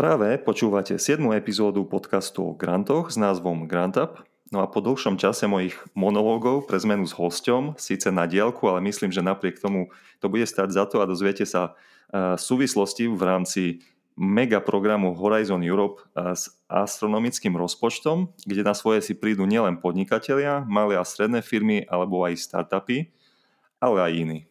Práve počúvate 7. epizódu podcastu o grantoch s názvom GrantUp. No a po dlhšom čase mojich monológov pre zmenu s hosťom, síce na diálku, ale myslím, že napriek tomu to bude stať za to a dozviete sa e, súvislosti v rámci mega programu Horizon Europe e, s astronomickým rozpočtom, kde na svoje si prídu nielen podnikatelia, malé a stredné firmy alebo aj startupy, ale aj iní.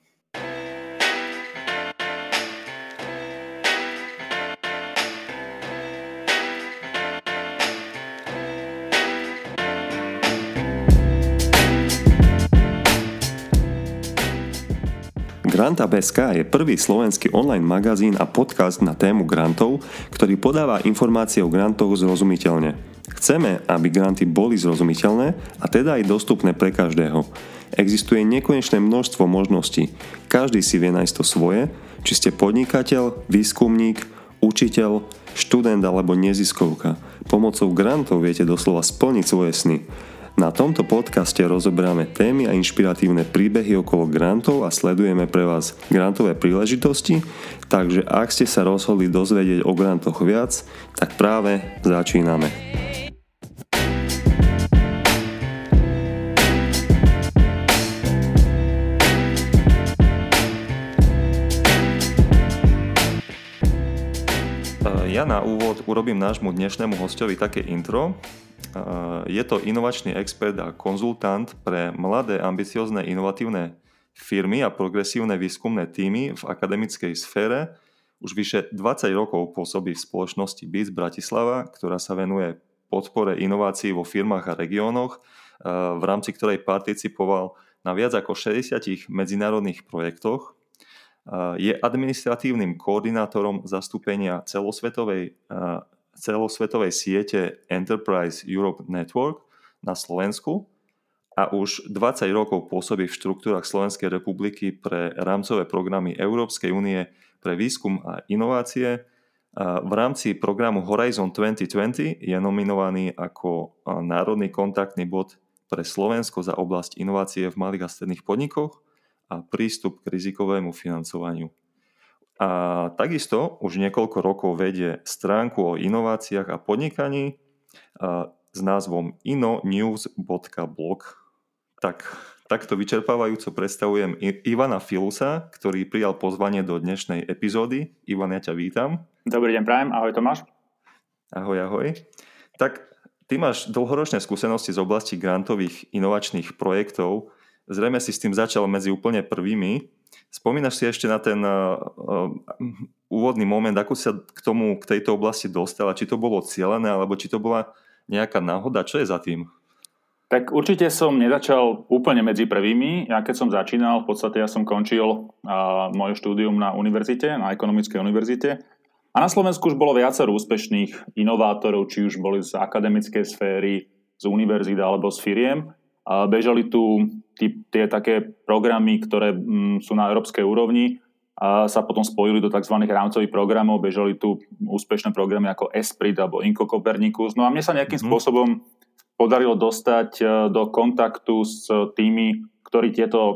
Granta.sk je prvý slovenský online magazín a podcast na tému grantov, ktorý podáva informácie o grantoch zrozumiteľne. Chceme, aby granty boli zrozumiteľné a teda aj dostupné pre každého. Existuje nekonečné množstvo možností. Každý si vie nájsť to svoje, či ste podnikateľ, výskumník, učiteľ, študent alebo neziskovka. Pomocou grantov viete doslova splniť svoje sny. Na tomto podcaste rozoberáme témy a inšpiratívne príbehy okolo grantov a sledujeme pre vás grantové príležitosti, takže ak ste sa rozhodli dozvedieť o grantoch viac, tak práve začíname. Ja na úvod urobím nášmu dnešnému hostovi také intro, je to inovačný expert a konzultant pre mladé, ambiciozne, inovatívne firmy a progresívne výskumné týmy v akademickej sfére. Už vyše 20 rokov pôsobí v spoločnosti BIS Bratislava, ktorá sa venuje podpore inovácií vo firmách a regiónoch, v rámci ktorej participoval na viac ako 60 medzinárodných projektoch. Je administratívnym koordinátorom zastúpenia celosvetovej celosvetovej siete Enterprise Europe Network na Slovensku a už 20 rokov pôsobí v štruktúrach Slovenskej republiky pre rámcové programy Európskej únie pre výskum a inovácie. V rámci programu Horizon 2020 je nominovaný ako národný kontaktný bod pre Slovensko za oblasť inovácie v malých a stredných podnikoch a prístup k rizikovému financovaniu. A takisto už niekoľko rokov vedie stránku o inováciách a podnikaní s názvom inonews.blog. Tak, takto vyčerpávajúco predstavujem Ivana Filusa, ktorý prijal pozvanie do dnešnej epizódy. Ivan, ja ťa vítam. Dobrý deň, Prajem. Ahoj, Tomáš. Ahoj, ahoj. Tak ty máš dlhoročné skúsenosti z oblasti grantových inovačných projektov. Zrejme si s tým začal medzi úplne prvými. Spomínaš si ešte na ten uh, uh, úvodný moment, ako sa k tomu, k tejto oblasti dostala? Či to bolo cieľené, alebo či to bola nejaká náhoda? Čo je za tým? Tak určite som nezačal úplne medzi prvými. Ja keď som začínal, v podstate ja som končil uh, moje štúdium na univerzite, na ekonomickej univerzite. A na Slovensku už bolo viacero úspešných inovátorov, či už boli z akademickej sféry, z univerzity alebo z firiem. Bežali tu tí, tie také programy, ktoré m, mm, sú na európskej úrovni, a sa potom spojili do tzv. rámcových programov, bežali tu úspešné programy ako Esprit alebo Inco Copernicus. No a mne sa nejakým mm-hmm. spôsobom podarilo dostať e, do kontaktu s tými, ktorí tieto e,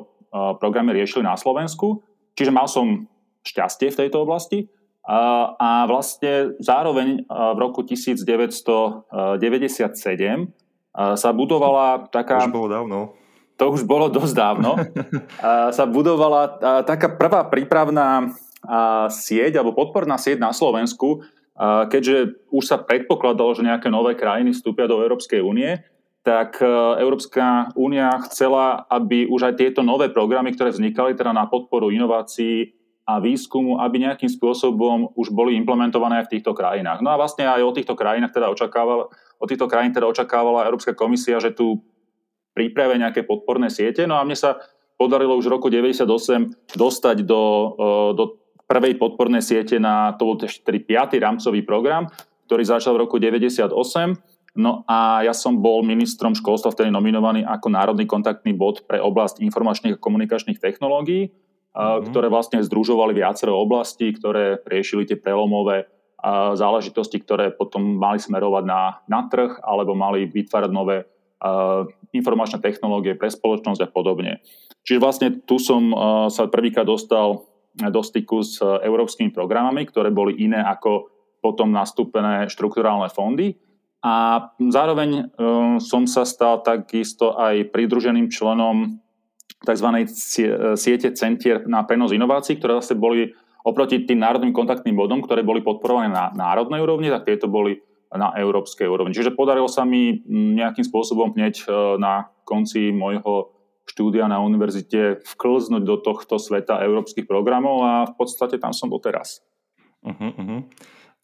programy riešili na Slovensku. Čiže mal som šťastie v tejto oblasti. A, a vlastne zároveň e, v roku 1997 sa budovala taká... Už bolo dávno to už bolo dosť dávno, sa budovala taká prvá prípravná sieť alebo podporná sieť na Slovensku, keďže už sa predpokladalo, že nejaké nové krajiny vstúpia do Európskej únie, tak e, Európska únia chcela, aby už aj tieto nové programy, ktoré vznikali teda na podporu inovácií a výskumu, aby nejakým spôsobom už boli implementované aj v týchto krajinách. No a vlastne aj o týchto krajinách teda očakávala, o týchto krajín teda očakávala Európska komisia, že tu príprave nejaké podporné siete. No a mne sa podarilo už v roku 98 dostať do, e, do prvej podpornej siete na, to bol tedy piatý rámcový program, ktorý začal v roku 98. No a ja som bol ministrom školstva vtedy nominovaný ako národný kontaktný bod pre oblasť informačných a komunikačných technológií, mm-hmm. ktoré vlastne združovali viacero oblastí, ktoré riešili tie prelomové záležitosti, ktoré potom mali smerovať na, na trh alebo mali vytvárať nové informačné technológie pre spoločnosť a podobne. Čiže vlastne tu som sa prvýkrát dostal do styku s európskymi programami, ktoré boli iné ako potom nastúpené štrukturálne fondy. A zároveň som sa stal takisto aj pridruženým členom tzv. siete centier na prenos inovácií, ktoré zase boli oproti tým národným kontaktným bodom, ktoré boli podporované na národnej úrovni, tak tieto boli na európskej úrovni. Čiže podarilo sa mi nejakým spôsobom hneď na konci môjho štúdia na univerzite vklznúť do tohto sveta európskych programov a v podstate tam som doteraz. Uh-huh, uh-huh.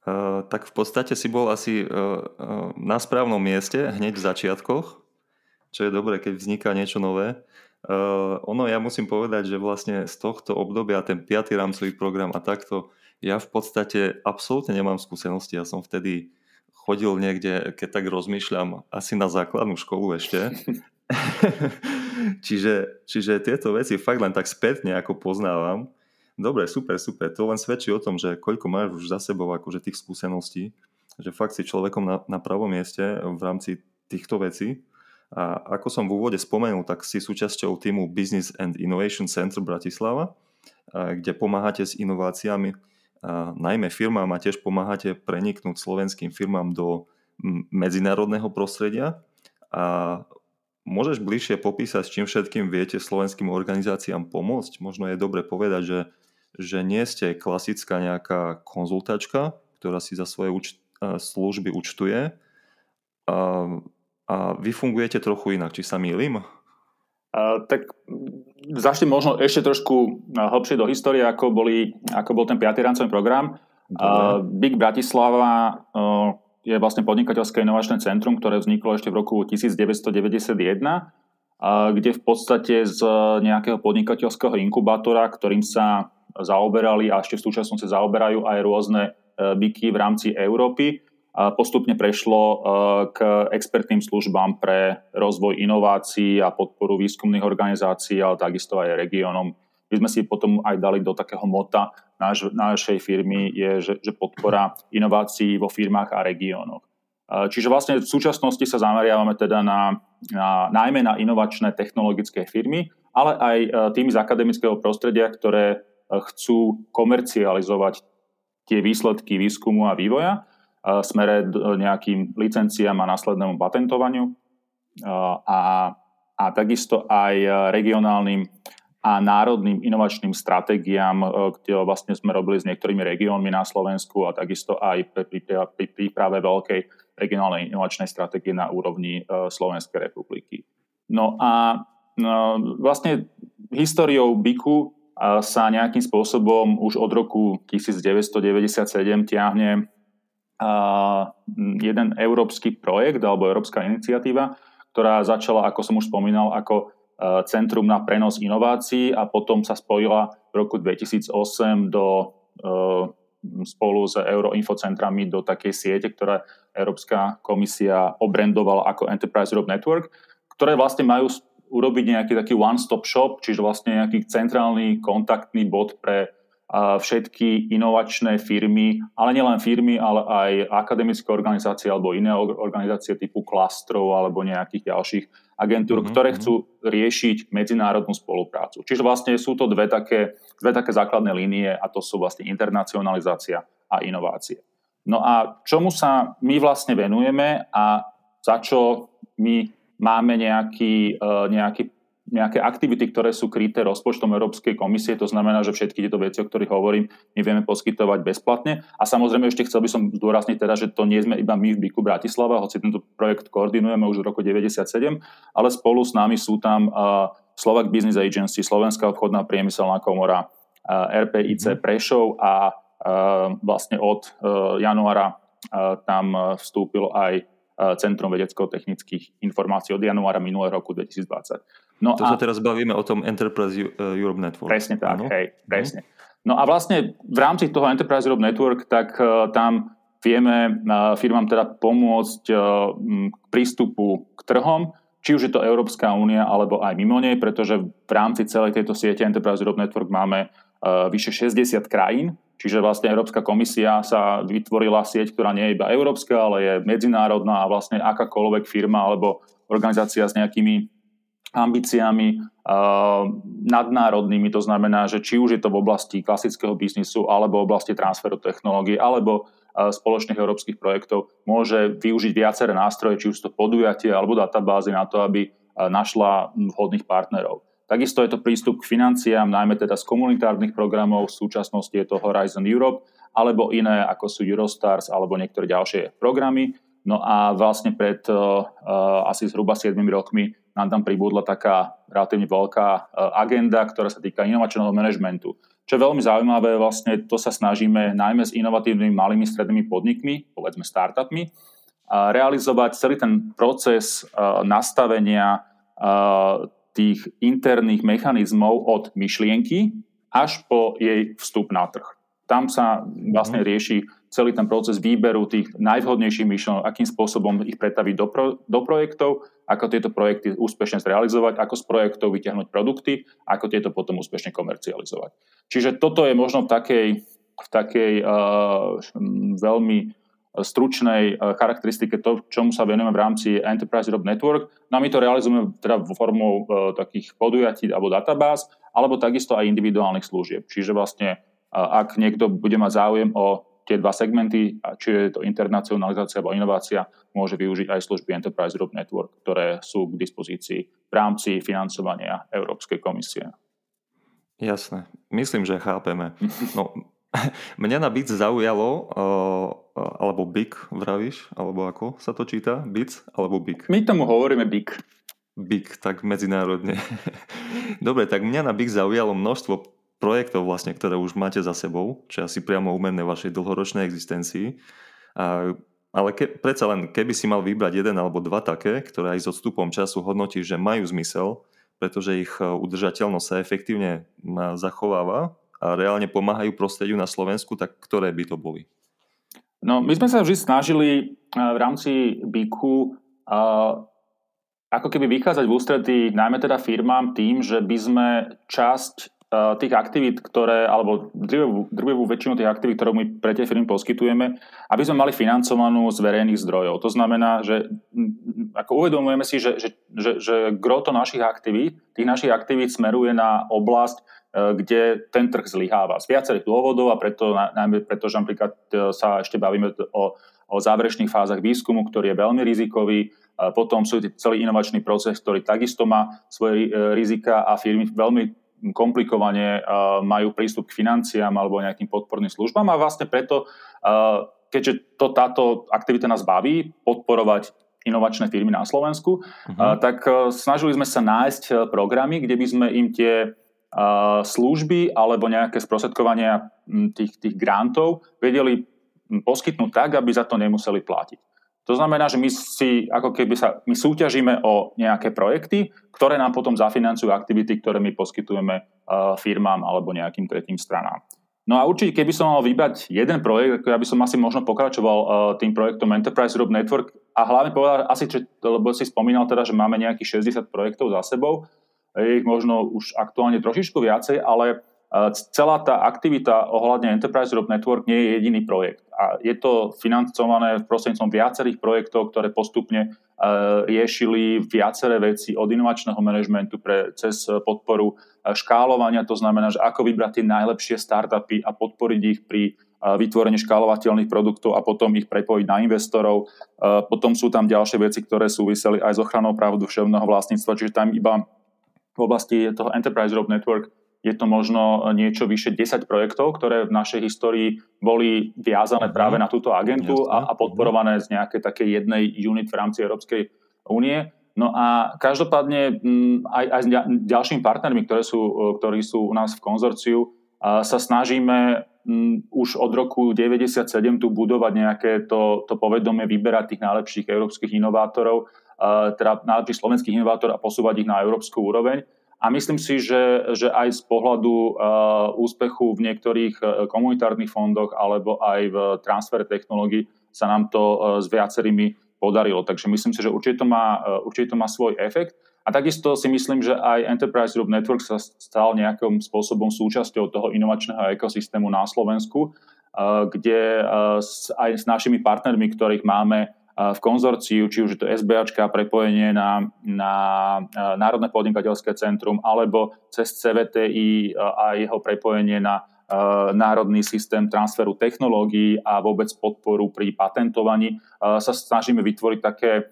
Uh, tak v podstate si bol asi uh, uh, na správnom mieste hneď v začiatkoch, čo je dobré, keď vzniká niečo nové. Uh, ono, ja musím povedať, že vlastne z tohto obdobia ten piatý rámcový program a takto, ja v podstate absolútne nemám skúsenosti. Ja som vtedy chodil niekde, keď tak rozmýšľam, asi na základnú školu ešte. čiže, čiže tieto veci fakt len tak spätne ako poznávam. Dobre, super, super. To len svedčí o tom, že koľko máš už za sebou akože tých skúseností, že fakt si človekom na, na pravom mieste v rámci týchto vecí. A ako som v úvode spomenul, tak si súčasťou týmu Business and Innovation Center Bratislava, kde pomáhate s inováciami, najmä firmám a tiež pomáhate preniknúť slovenským firmám do medzinárodného prostredia. A Môžeš bližšie popísať, s čím všetkým viete slovenským organizáciám pomôcť? Možno je dobre povedať, že, že nie ste klasická nejaká konzultačka, ktorá si za svoje uč- služby účtuje a, a vy fungujete trochu inak. Či sa mýlim? Uh, tak začnem možno ešte trošku hlbšie do histórie, ako, boli, ako bol ten 5. rámcový program. Uh, Big Bratislava uh, je vlastne podnikateľské inovačné centrum, ktoré vzniklo ešte v roku 1991, kde v podstate z nejakého podnikateľského inkubátora, ktorým sa zaoberali a ešte v súčasnosti zaoberajú aj rôzne e, byky v rámci Európy, postupne prešlo e, k expertným službám pre rozvoj inovácií a podporu výskumných organizácií, ale takisto aj regiónom. My sme si potom aj dali do takého mota náš, našej firmy je, že, že podpora inovácií vo firmách a regiónoch. Čiže vlastne v súčasnosti sa zameriavame teda na, na, najmä na inovačné technologické firmy, ale aj e, tými z akademického prostredia, ktoré e, chcú komercializovať tie výsledky výskumu a vývoja e, smere nejakým licenciám a následnému patentovaniu a, a takisto aj regionálnym a národným inovačným stratégiám, e, kde vlastne sme robili s niektorými regiónmi na Slovensku a takisto aj pri príprave veľkej regionálnej inovačnej stratégie na úrovni e, Slovenskej republiky. No a vlastne históriou BIKu e, sa nejakým spôsobom už od roku 1997 tiahne jeden európsky projekt alebo európska iniciatíva, ktorá začala, ako som už spomínal, ako Eh, Centrum na prenos inovácií a potom sa spojila v roku 2008 do, eh, spolu s Euroinfocentrami do takej siete, ktorá Európska komisia obrendovala ako Enterprise Europe Network, ktoré vlastne majú urobiť nejaký taký one-stop shop, čiže vlastne nejaký centrálny kontaktný bod pre všetky inovačné firmy, ale nielen firmy, ale aj akademické organizácie alebo iné organizácie typu klastrov alebo nejakých ďalších agentúr, mm-hmm. ktoré mhm. chcú riešiť medzinárodnú spoluprácu. Čiže vlastne sú to dve také, dve také základné línie a to sú vlastne internacionalizácia a inovácie. No a čomu sa my vlastne venujeme a za čo my máme nejaký, e, nejaký nejaké aktivity, ktoré sú kryté rozpočtom Európskej komisie. To znamená, že všetky tieto veci, o ktorých hovorím, my vieme poskytovať bezplatne. A samozrejme ešte chcel by som zdôrazniť teda, že to nie sme iba my v Biku Bratislava, hoci tento projekt koordinujeme už v roku 1997, ale spolu s nami sú tam Slovak Business Agency, Slovenská obchodná priemyselná komora, RPIC mhm. Prešov a vlastne od januára tam vstúpil aj Centrum vedecko-technických informácií od januára minulého roku 2020. No to a, sa teraz bavíme o tom Enterprise e, Europe Network. Presne tak, ano? hej, presne. No a vlastne v rámci toho Enterprise Europe Network, tak uh, tam vieme uh, firmám teda pomôcť uh, k prístupu k trhom, či už je to Európska únia alebo aj mimo nej, pretože v rámci celej tejto siete Enterprise Europe Network máme vyše 60 krajín, Čiže vlastne Európska komisia sa vytvorila sieť, ktorá nie je iba európska, ale je medzinárodná a vlastne akákoľvek firma alebo organizácia s nejakými ambíciami uh, nadnárodnými, to znamená, že či už je to v oblasti klasického biznisu, alebo v oblasti transferu technológií, alebo spoločných európskych projektov môže využiť viaceré nástroje, či už to podujatie alebo databázy na to, aby našla vhodných partnerov. Takisto je to prístup k financiám, najmä teda z komunitárnych programov, v súčasnosti je to Horizon Europe, alebo iné ako sú Eurostars alebo niektoré ďalšie programy. No a vlastne pred uh, asi zhruba 7 rokmi nám tam pribudla taká relatívne veľká uh, agenda, ktorá sa týka inovačného manažmentu. Čo je veľmi zaujímavé, vlastne to sa snažíme najmä s inovatívnymi malými strednými podnikmi, povedzme startupmi, uh, realizovať celý ten proces uh, nastavenia tých interných mechanizmov od myšlienky až po jej vstup na trh. Tam sa vlastne mhm. rieši celý ten proces výberu tých najvhodnejších myšlenok, akým spôsobom ich pretaviť do, pro, do projektov, ako tieto projekty úspešne zrealizovať, ako z projektov vyťahnuť produkty, ako tieto potom úspešne komercializovať. Čiže toto je možno v takej, v takej uh, veľmi stručnej uh, charakteristike to, čomu sa venujeme v rámci Enterprise Europe Network. No a my to realizujeme teda formou uh, takých podujatí alebo databáz, alebo takisto aj individuálnych služieb. Čiže vlastne ak niekto bude mať záujem o tie dva segmenty, či je to internacionalizácia alebo inovácia, môže využiť aj služby Enterprise Group Network, ktoré sú k dispozícii v rámci financovania Európskej komisie. Jasné. Myslím, že chápeme. No, mňa na BIC zaujalo, alebo BIC vravíš, alebo ako sa to číta? BIC alebo BIC? My tomu hovoríme BIC. BIC, tak medzinárodne. Dobre, tak mňa na BIC zaujalo množstvo projektov vlastne, ktoré už máte za sebou, čo asi priamo umenné vašej dlhoročnej existencii. A, ale ke, predsa len, keby si mal vybrať jeden alebo dva také, ktoré aj s odstupom času hodnotíš, že majú zmysel, pretože ich e, udržateľnosť sa efektívne zachováva a reálne pomáhajú prostrediu na Slovensku, tak ktoré by to boli? No, my sme sa vždy snažili e, v rámci BIKu ako keby vychádzať v ústretí najmä teda firmám tým, že by sme časť tých aktivít, ktoré, alebo drvivú, väčšinu tých aktivít, ktorú my pre tie firmy poskytujeme, aby sme mali financovanú z verejných zdrojov. To znamená, že ako uvedomujeme si, že, že, že, že groto našich aktivít, tých našich aktivít smeruje na oblasť, eh, kde ten trh zlyháva. Z viacerých dôvodov a preto, najmä preto, že napríklad eh, sa ešte bavíme o, o záverečných fázach výskumu, ktorý je veľmi rizikový, potom sú celý inovačný proces, ktorý takisto má svoje rizika a firmy veľmi komplikovane majú prístup k financiám alebo nejakým podporným službám a vlastne preto, keďže to, táto aktivita nás baví, podporovať inovačné firmy na Slovensku, uh-huh. tak snažili sme sa nájsť programy, kde by sme im tie služby alebo nejaké sprostredkovania tých, tých grantov vedeli poskytnúť tak, aby za to nemuseli platiť. To znamená, že my si ako keby sa, my súťažíme o nejaké projekty, ktoré nám potom zafinancujú aktivity, ktoré my poskytujeme uh, firmám alebo nejakým tretím stranám. No a určite, keby som mal vybrať jeden projekt, ja by som asi možno pokračoval uh, tým projektom Enterprise Europe Network a hlavne povedal asi, že, lebo si spomínal teda, že máme nejakých 60 projektov za sebou, je ich možno už aktuálne trošičku viacej, ale Celá tá aktivita ohľadne Enterprise Europe Network nie je jediný projekt. A je to financované prostredníctvom viacerých projektov, ktoré postupne riešili viaceré veci od inovačného manažmentu pre, cez podporu škálovania, to znamená, že ako vybrať tie najlepšie startupy a podporiť ich pri vytvorení škálovateľných produktov a potom ich prepojiť na investorov. Potom sú tam ďalšie veci, ktoré súviseli aj s ochranou práv duševného vlastníctva, čiže tam iba v oblasti toho Enterprise Europe Network je to možno niečo vyše 10 projektov, ktoré v našej histórii boli viazané uh-huh. práve na túto agentu a, a podporované z nejakej takej jednej unit v rámci Európskej únie. No a každopádne aj, aj s ďalšími partnermi, ktoré sú, ktorí sú u nás v konzorciu, sa snažíme už od roku 97 tu budovať nejaké to, to povedomie, vyberať tých najlepších európskych inovátorov, teda najlepších slovenských inovátorov a posúvať ich na európsku úroveň. A myslím si, že, že aj z pohľadu uh, úspechu v niektorých uh, komunitárnych fondoch alebo aj v transfere technológií sa nám to uh, s viacerými podarilo. Takže myslím si, že určite to má, určite to má svoj efekt. A takisto si myslím, že aj Enterprise Group Network sa stal nejakým spôsobom súčasťou toho inovačného ekosystému na Slovensku, kde aj s našimi partnermi, ktorých máme v konzorciu, či už je to SBAčka, prepojenie na, na Národné podnikateľské centrum, alebo cez CVTI a jeho prepojenie na národný systém transferu technológií a vôbec podporu pri patentovaní, sa snažíme vytvoriť také,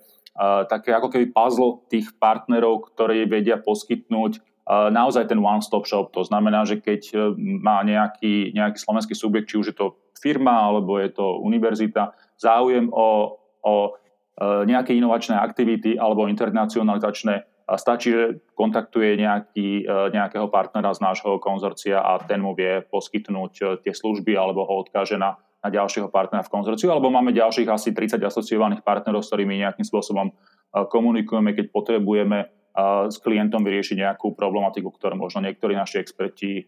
také ako keby puzzle tých partnerov, ktorí vedia poskytnúť naozaj ten one-stop shop. To znamená, že keď má nejaký, nejaký slovenský subjekt, či už je to firma alebo je to univerzita, záujem o, o nejaké inovačné aktivity alebo internacionalizačné Stačí, že kontaktuje nejaký, e, nejakého partnera z nášho konzorcia a ten mu vie poskytnúť e, tie služby alebo ho odkáže na, na ďalšieho partnera v konzorciu, alebo máme ďalších asi 30 asociovaných partnerov, s ktorými nejakým spôsobom e, komunikujeme, keď potrebujeme s klientom vyriešiť nejakú problematiku, ktorú možno niektorí naši experti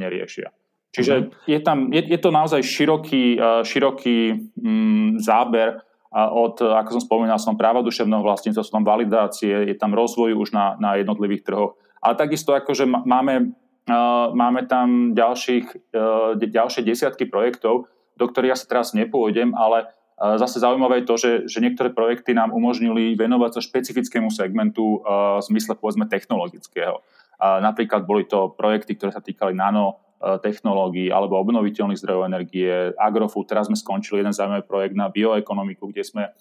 neriešia. Čiže mhm. je, tam, je, je to naozaj široký, široký mm, záber a od, ako som spomínal, som práva duševného vlastníctva, sú tam validácie, je tam rozvoj už na, na jednotlivých trhoch. Ale takisto akože máme, uh, máme tam ďalších, uh, ďalšie desiatky projektov, do ktorých ja sa teraz nepôjdem, ale uh, zase zaujímavé je to, že, že niektoré projekty nám umožnili venovať sa špecifickému segmentu uh, v zmysle povedzme technologického. Uh, napríklad boli to projekty, ktoré sa týkali nano, technológií alebo obnoviteľných zdrojov energie, agrofood. Teraz sme skončili jeden zaujímavý projekt na bioekonomiku, kde sme eh,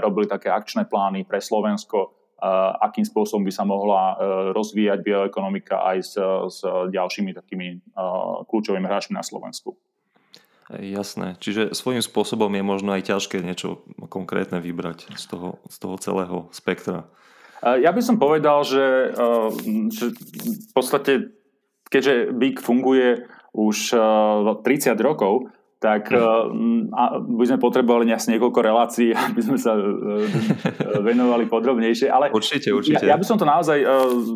robili také akčné plány pre Slovensko, eh, akým spôsobom by sa mohla rozvíjať bioekonomika aj s, s ďalšími takými kľúčovými hráčmi na Slovensku. Jasné. Čiže svojím spôsobom je možno aj ťažké niečo konkrétne vybrať z toho, z toho celého spektra. Ja by som povedal, že, že v podstate keďže BIG funguje už 30 eh, rokov, tak mm. by sme potrebovali asi niekoľko relácií, aby sme sa eh, venovali podrobnejšie. Ale určite, určite. Ja, ja by som to naozaj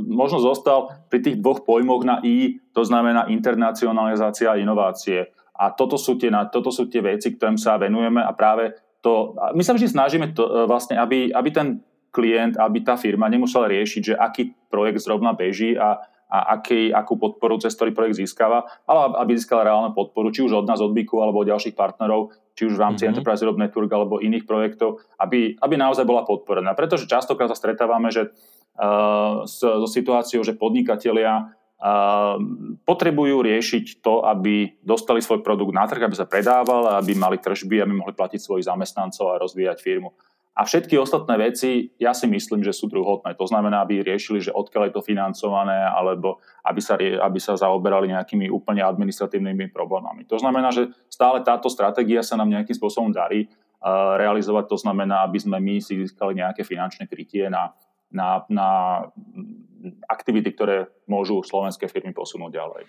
možno zostal pri tých dvoch pojmoch na I, to znamená internacionalizácia a inovácie. A toto sú tie, toto sú tie veci, ktorým sa venujeme a práve to, my sa vždy snažíme to, vlastne, aby, aby ten klient, aby tá firma nemusela riešiť, že aký projekt zrovna beží a a aký, akú podporu cez ktorý projekt získava, ale aby získala reálnu podporu, či už od nás, od BIKu, alebo od ďalších partnerov, či už v rámci mm-hmm. Enterprise Europe Network alebo iných projektov, aby, aby naozaj bola podporená. Pretože častokrát sa stretávame, že uh, so, so situáciou, že podnikatelia uh, potrebujú riešiť to, aby dostali svoj produkt na trh, aby sa predával, aby mali tržby, aby mohli platiť svojich zamestnancov a rozvíjať firmu. A všetky ostatné veci, ja si myslím, že sú druhotné. To znamená, aby riešili, že odkiaľ je to financované, alebo aby sa, aby sa zaoberali nejakými úplne administratívnymi problémami. To znamená, že stále táto stratégia sa nám nejakým spôsobom darí uh, realizovať. To znamená, aby sme my si získali nejaké finančné krytie na, na, na aktivity, ktoré môžu slovenské firmy posunúť ďalej.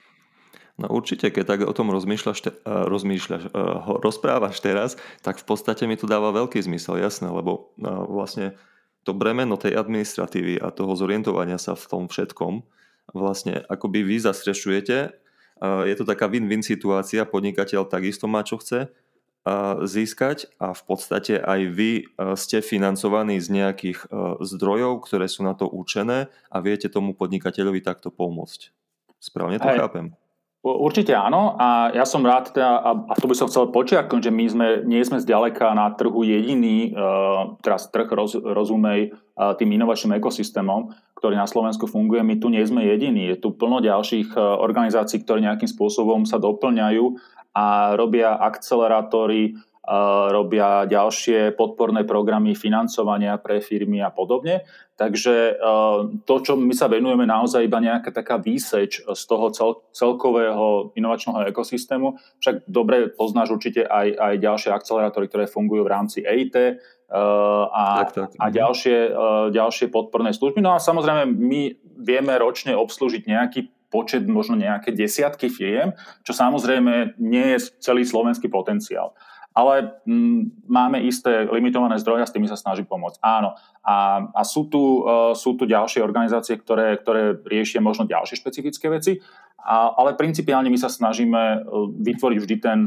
No určite, keď tak o tom rozmýšľaš, te, uh, rozmýšľaš uh, rozprávaš teraz, tak v podstate mi to dáva veľký zmysel, jasné, lebo uh, vlastne to bremeno tej administratívy a toho zorientovania sa v tom všetkom vlastne akoby vy zastrešujete. Je to taká win-win situácia, podnikateľ takisto má čo chce získať a v podstate aj vy ste financovaní z nejakých zdrojov, ktoré sú na to určené a viete tomu podnikateľovi takto pomôcť. Správne to Hej. chápem? Určite áno a ja som rád, teda, a to by som chcel počiarknúť, že my sme, nie sme zďaleka na trhu jediný, e, teraz trh roz, rozumej e, tým inovačným ekosystémom, ktorý na Slovensku funguje. My tu nie sme jediní. Je tu plno ďalších e, organizácií, ktoré nejakým spôsobom sa doplňajú a robia akcelerátory, robia ďalšie podporné programy financovania pre firmy a podobne. Takže to, čo my sa venujeme, naozaj iba nejaká taká výseč z toho cel, celkového inovačného ekosystému. Však dobre poznáš určite aj, aj ďalšie akcelerátory, ktoré fungujú v rámci EIT a, tak, tak. a ďalšie, ďalšie podporné služby. No a samozrejme, my vieme ročne obslúžiť nejaký počet, možno nejaké desiatky firiem, čo samozrejme nie je celý slovenský potenciál ale mm, máme isté limitované zdroje a s tými sa snaží pomôcť. Áno. A, a sú, tu, uh, sú tu ďalšie organizácie, ktoré, ktoré riešia možno ďalšie špecifické veci, a, ale principiálne my sa snažíme e, vytvoriť vždy ten,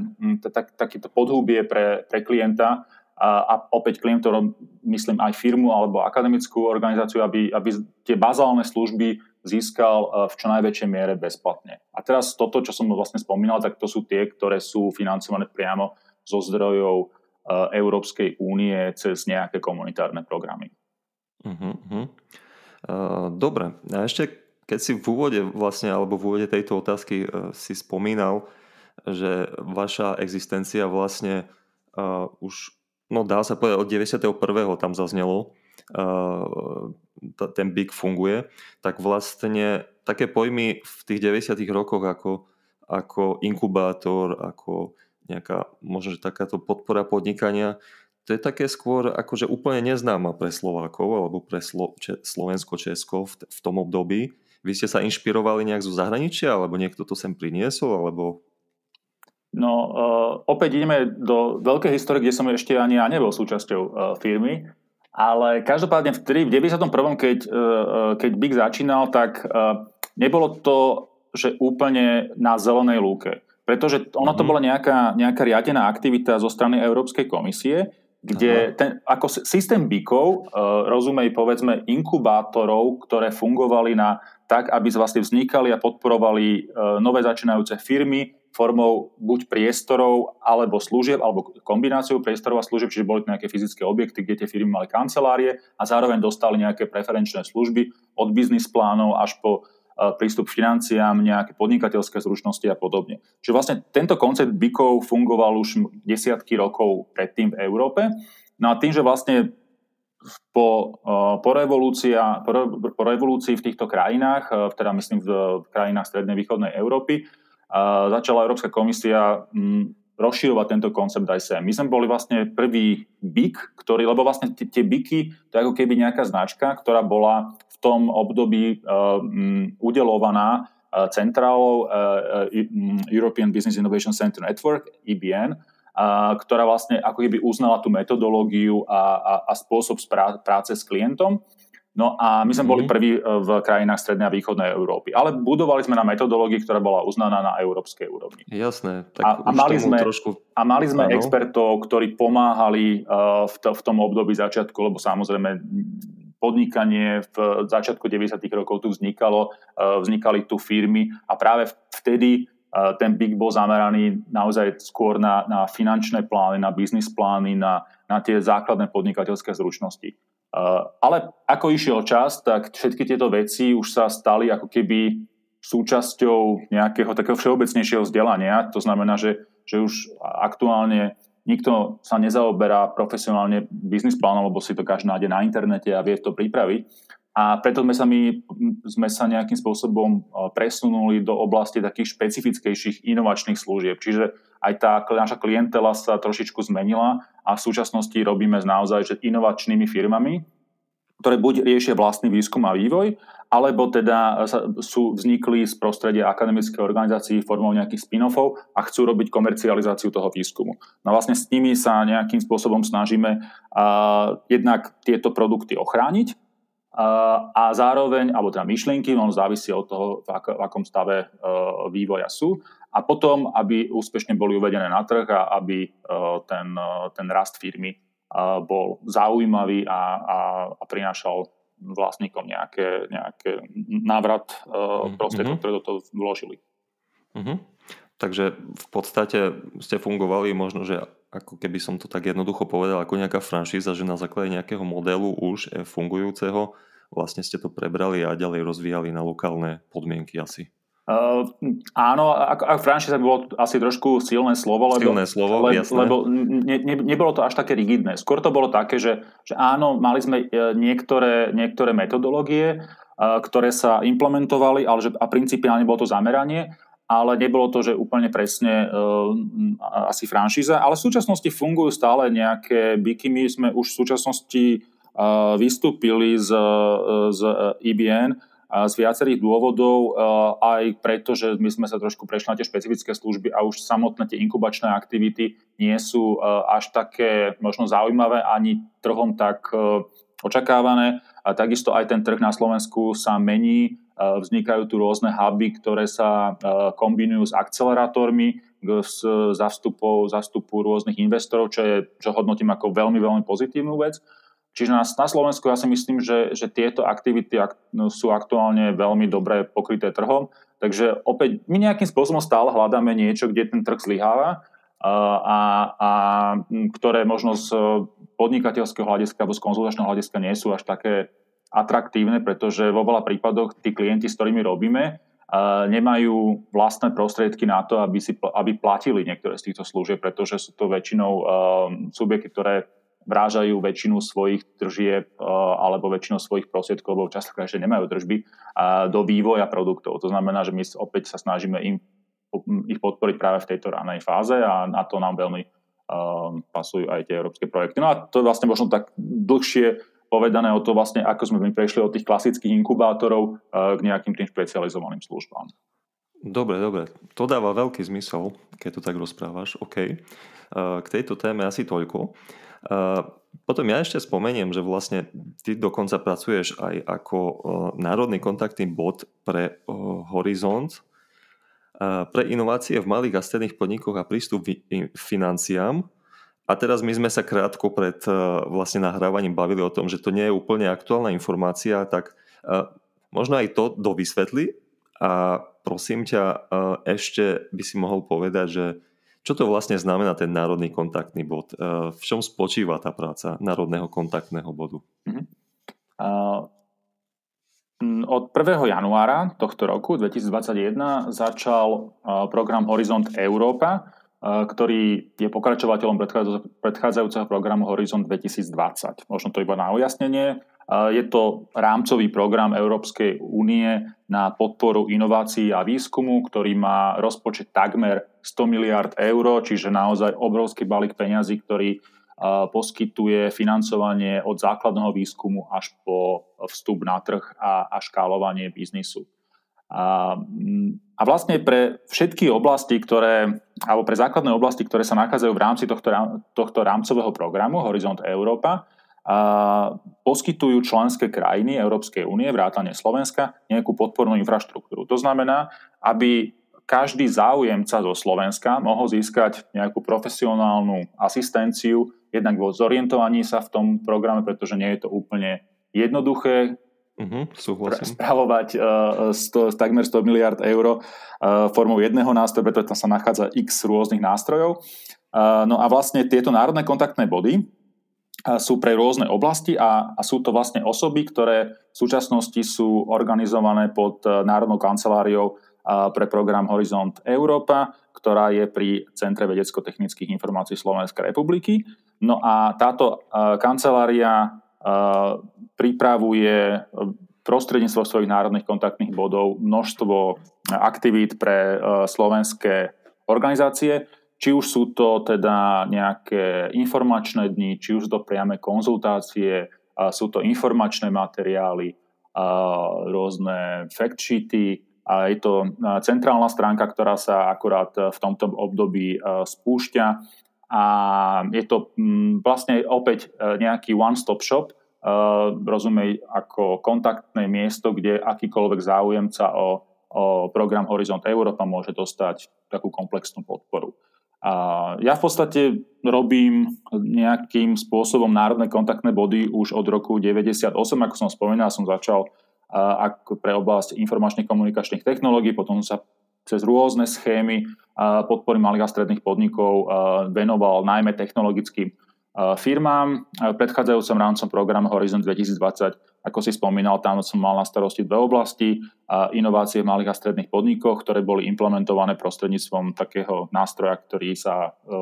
tak, takýto podhubie pre, pre klienta a, a opäť klientom myslím aj firmu alebo akademickú organizáciu, aby, aby tie bazálne služby získal e, v čo najväčšej miere bezplatne. A teraz toto, čo som vlastne spomínal, tak to sú tie, ktoré sú financované priamo zo zdrojov e, Európskej únie cez nejaké komunitárne programy. Uh-huh. Uh, dobre, a ešte keď si v úvode vlastne, alebo v úvode tejto otázky uh, si spomínal, že vaša existencia vlastne uh, už, no dá sa povedať, od 91. tam zaznelo, uh, ten BIG funguje, tak vlastne také pojmy v tých 90. rokoch ako, ako inkubátor, ako nejaká, možno, že takáto podpora podnikania, to je také skôr akože úplne neznáma pre Slovákov alebo pre Slo- Če- Slovensko, Česko v, t- v tom období. Vy ste sa inšpirovali nejak zo zahraničia, alebo niekto to sem priniesol, alebo... No, uh, opäť ideme do veľkej histórie, kde som ešte ani ja nebol súčasťou uh, firmy, ale každopádne vtedy, v 91. keď, uh, keď Big začínal, tak uh, nebolo to, že úplne na zelenej lúke. Pretože ono to mhm. bola nejaká, nejaká riadená aktivita zo strany Európskej komisie, kde ten, ako systém BIKov, uh, rozumej povedzme inkubátorov, ktoré fungovali na tak, aby vlastne vznikali a podporovali uh, nové začínajúce firmy formou buď priestorov alebo služieb, alebo kombináciou priestorov a služieb, čiže boli to nejaké fyzické objekty, kde tie firmy mali kancelárie a zároveň dostali nejaké preferenčné služby od biznis plánov až po prístup k financiám, nejaké podnikateľské zručnosti a podobne. Čiže vlastne tento koncept BIKov fungoval už desiatky rokov predtým v Európe. No a tým, že vlastne po, po, revolúcia, po, po revolúcii v týchto krajinách, teda myslím v krajinách strednej východnej Európy, začala Európska komisia rozširovať tento koncept aj sem. My sme boli vlastne prvý BIK, ktorý, lebo vlastne tie BIKy, to je ako keby nejaká značka, ktorá bola tom období uh, udelovaná uh, centrálou uh, European Business Innovation Center Network, EBN, ktorá vlastne ako keby uznala tú metodológiu a, a, a spôsob práce s klientom. No a my sme boli mhm. prví v krajinách Strednej a Východnej Európy. Ale budovali sme na metodológii, ktorá bola uznaná na európskej úrovni. Jasné. Tak a, a, mali sme, trošku... a mali sme expertov, ktorí pomáhali uh, v, to, v tom období začiatku, lebo samozrejme podnikanie v začiatku 90. rokov tu vznikalo, e, vznikali tu firmy a práve vtedy e, ten BIG bol zameraný naozaj skôr na, na finančné plány, na biznis plány, na, na tie základné podnikateľské zručnosti. E, ale ako išiel čas, tak všetky tieto veci už sa stali ako keby súčasťou nejakého takého všeobecnejšieho vzdelania. To znamená, že, že už aktuálne nikto sa nezaoberá profesionálne biznis plánom, lebo si to každý nájde na internete a vie to pripraviť. A preto sme sa, my, sme sa nejakým spôsobom presunuli do oblasti takých špecifickejších inovačných služieb. Čiže aj tá naša klientela sa trošičku zmenila a v súčasnosti robíme naozaj že inovačnými firmami, ktoré buď riešia vlastný výskum a vývoj, alebo teda sú, vznikli z prostredia akademickej organizácií formou nejakých spin-offov a chcú robiť komercializáciu toho výskumu. No vlastne s nimi sa nejakým spôsobom snažíme uh, jednak tieto produkty ochrániť uh, a zároveň, alebo teda myšlienky, on závisí od toho, v, ak, v akom stave uh, vývoja sú, a potom, aby úspešne boli uvedené na trh a aby uh, ten, uh, ten rast firmy bol zaujímavý a, a, a prinášal vlastníkom nejaké, nejaké návrat uh, prostriedkov, mm-hmm. ktoré do toho vložili. Mm-hmm. Takže v podstate ste fungovali možno, že ako keby som to tak jednoducho povedal, ako nejaká franšíza, že na základe nejakého modelu už e, fungujúceho vlastne ste to prebrali a ďalej rozvíjali na lokálne podmienky asi. Uh, áno, ako, ako franšíza bolo asi trošku silné slovo, lebo, silné slovo, le, lebo ne, ne, nebolo to až také rigidné. Skôr to bolo také, že, že áno, mali sme e, niektoré, niektoré metodológie, uh, ktoré sa implementovali, ale že, a principiálne bolo to zameranie, ale nebolo to, že úplne presne uh, asi franšíza. Ale v súčasnosti fungujú stále nejaké byky. My sme už v súčasnosti uh, vystúpili z, z IBN, z viacerých dôvodov, aj preto, že my sme sa trošku prešli na tie špecifické služby a už samotné tie inkubačné aktivity nie sú až také možno zaujímavé ani trhom tak očakávané. A takisto aj ten trh na Slovensku sa mení, vznikajú tu rôzne huby, ktoré sa kombinujú s akcelerátormi, z zastupov, zastupu rôznych investorov, čo, je, čo hodnotím ako veľmi, veľmi pozitívnu vec. Čiže na, na Slovensku ja si myslím, že, že tieto aktivity ak, no, sú aktuálne veľmi dobre pokryté trhom. Takže opäť my nejakým spôsobom stále hľadáme niečo, kde ten trh zlyháva a, a ktoré možno z podnikateľského hľadiska alebo z konzultačného hľadiska nie sú až také atraktívne, pretože vo veľa prípadoch tí klienti, s ktorými robíme, nemajú vlastné prostriedky na to, aby, si, aby platili niektoré z týchto služieb, pretože sú to väčšinou subjekty, ktoré vrážajú väčšinu svojich tržieb alebo väčšinu svojich prostriedkov, lebo častokrát ešte nemajú držby do vývoja produktov. To znamená, že my opäť sa snažíme im ich podporiť práve v tejto ranej fáze a na to nám veľmi pasujú aj tie európske projekty. No a to je vlastne možno tak dlhšie povedané o to vlastne, ako sme my prešli od tých klasických inkubátorov k nejakým tým špecializovaným službám. Dobre, dobre. To dáva veľký zmysel, keď to tak rozprávaš. OK. K tejto téme asi toľko. Eh, potom ja ešte spomeniem, že vlastne ty dokonca pracuješ aj ako národný kontaktný bod pre Horizont, pre inovácie v malých a stredných podnikoch a prístup k financiám. A teraz my sme sa krátko pred vlastne nahrávaním bavili o tom, že to nie je úplne aktuálna informácia, tak možno aj to dovysvetli a prosím ťa, ešte by si mohol povedať, že čo to vlastne znamená ten národný kontaktný bod? V čom spočíva tá práca národného kontaktného bodu? Uh-huh. Uh, od 1. januára tohto roku 2021 začal program Horizont Európa, ktorý je pokračovateľom predchádzajúceho programu Horizon 2020. Možno to iba na ujasnenie. Je to rámcový program Európskej únie na podporu inovácií a výskumu, ktorý má rozpočet takmer 100 miliard eur, čiže naozaj obrovský balík peňazí, ktorý poskytuje financovanie od základného výskumu až po vstup na trh a, a škálovanie biznisu. A, a vlastne pre všetky oblasti, ktoré, alebo pre základné oblasti, ktoré sa nachádzajú v rámci tohto, tohto rámcového programu Horizont Európa, a poskytujú členské krajiny Európskej únie, vrátane Slovenska, nejakú podpornú infraštruktúru. To znamená, aby každý záujemca zo Slovenska mohol získať nejakú profesionálnu asistenciu, jednak vo zorientovaní sa v tom programe, pretože nie je to úplne jednoduché Uh-huh, súhlasím. Spravovať uh, 100, takmer 100 miliard eur uh, formou jedného nástroja, pretože tam sa nachádza x rôznych nástrojov. Uh, no a vlastne tieto národné kontaktné body sú pre rôzne oblasti a, a sú to vlastne osoby, ktoré v súčasnosti sú organizované pod Národnou kanceláriou pre program Horizont Európa, ktorá je pri Centre vedecko-technických informácií Slovenskej republiky. No a táto uh, kancelária pripravuje prostredníctvom svojich národných kontaktných bodov množstvo aktivít pre slovenské organizácie, či už sú to teda nejaké informačné dni, či už to priame konzultácie, sú to informačné materiály, rôzne fact sheety, a je to centrálna stránka, ktorá sa akurát v tomto období spúšťa a je to mm, vlastne opäť e, nejaký one-stop shop, e, rozumej ako kontaktné miesto, kde akýkoľvek záujemca o, o program Horizont Európa môže dostať takú komplexnú podporu. A ja v podstate robím nejakým spôsobom národné kontaktné body už od roku 98, ako som spomínal, som začal e, ako pre oblasť informačných komunikačných technológií, potom sa cez rôzne schémy podpory malých a stredných podnikov venoval najmä technologickým firmám. V predchádzajúcom rámcom programu Horizon 2020, ako si spomínal, tam som mal na starosti dve oblasti. Inovácie v malých a stredných podnikoch, ktoré boli implementované prostredníctvom takého nástroja, ktorý, sa, e,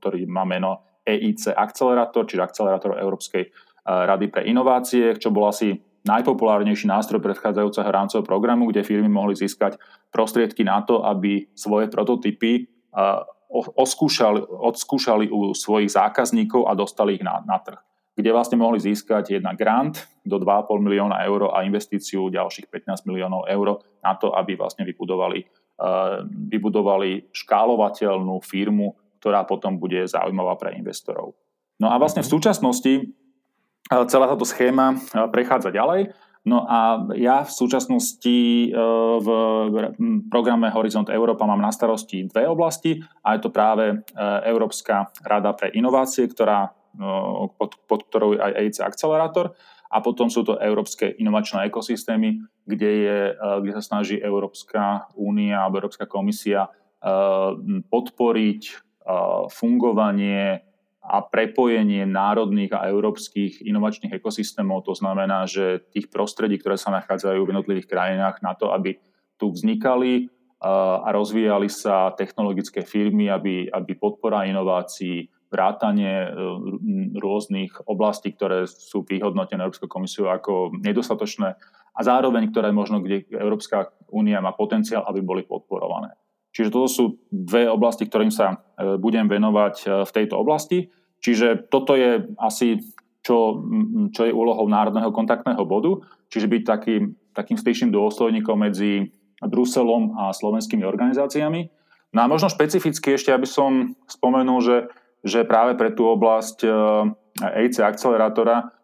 ktorý má meno EIC Accelerator, čiže Akcelerátor Európskej rady pre inovácie, čo bol asi najpopulárnejší nástroj predchádzajúceho rámcového programu, kde firmy mohli získať prostriedky na to, aby svoje prototypy oskúšali, odskúšali u svojich zákazníkov a dostali ich na, na trh. Kde vlastne mohli získať jedna grant do 2,5 milióna eur a investíciu ďalších 15 miliónov eur na to, aby vlastne vybudovali, vybudovali škálovateľnú firmu, ktorá potom bude zaujímavá pre investorov. No a vlastne v súčasnosti celá táto schéma e, prechádza ďalej. No a ja v súčasnosti e, v programe Horizont Európa mám na starosti dve oblasti a je to práve e, Európska rada pre inovácie, ktorá, pod, pod ktorou je aj EIC Akcelerátor a potom sú to európske inovačné ekosystémy, kde, je, kde sa snaží Európska únia alebo Európska komisia podporiť fungovanie a prepojenie národných a európskych inovačných ekosystémov. To znamená, že tých prostredí, ktoré sa nachádzajú v jednotlivých krajinách na to, aby tu vznikali a rozvíjali sa technologické firmy, aby, aby podpora inovácií, vrátanie rôznych oblastí, ktoré sú vyhodnotené Európskou komisiou ako nedostatočné a zároveň, ktoré možno, kde Európska únia má potenciál, aby boli podporované. Čiže toto sú dve oblasti, ktorým sa budem venovať v tejto oblasti. Čiže toto je asi, čo, čo je úlohou Národného kontaktného bodu, čiže byť takým, takým styčným dôstojníkom medzi Bruselom a slovenskými organizáciami. No a možno špecificky ešte, aby som spomenul, že, že práve pre tú oblasť EIC e akcelerátora,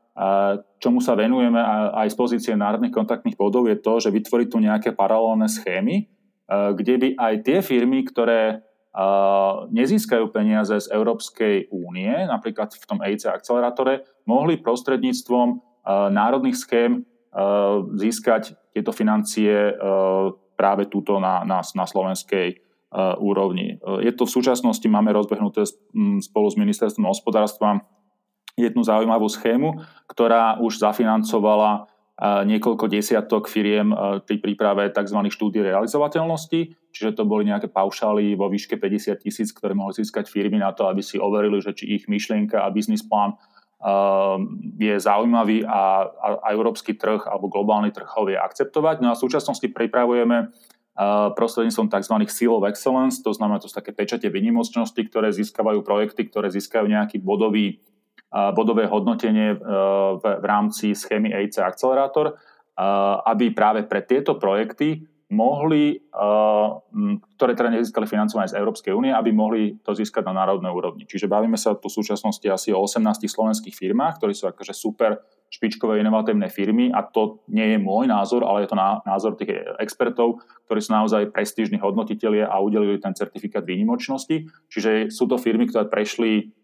čomu sa venujeme aj z pozície národných kontaktných bodov, je to, že vytvoriť tu nejaké paralelné schémy, e, kde by aj tie firmy, ktoré e, nezískajú peniaze z Európskej únie, napríklad v tom EIC akcelerátore, mohli prostredníctvom národných schém získať tieto financie práve túto na, na, na slovenskej úrovni. Je to v súčasnosti, máme rozbehnuté spolu s ministerstvom hospodárstva jednu zaujímavú schému, ktorá už zafinancovala niekoľko desiatok firiem pri príprave tzv. štúdie realizovateľnosti, čiže to boli nejaké paušály vo výške 50 tisíc, ktoré mohli získať firmy na to, aby si overili, že či ich myšlienka a biznis plán je zaujímavý a, a, a európsky trh alebo globálny trh ho vie akceptovať. No a v súčasnosti pripravujeme prostredníctvom tzv. Seal of Excellence, to znamená, to sú také pečate vynimočnosti, ktoré získavajú projekty, ktoré získajú nejaký bodový, bodové hodnotenie v, v rámci schémy EIC Accelerator, aby práve pre tieto projekty mohli, ktoré teda nezískali financovanie z Európskej únie, aby mohli to získať na národnej úrovni. Čiže bavíme sa tu v súčasnosti asi o 18 slovenských firmách, ktorí sú akože super špičkové inovatívne firmy a to nie je môj názor, ale je to názor tých expertov, ktorí sú naozaj prestížni hodnotitelia a udelili ten certifikát výnimočnosti. Čiže sú to firmy, ktoré prešli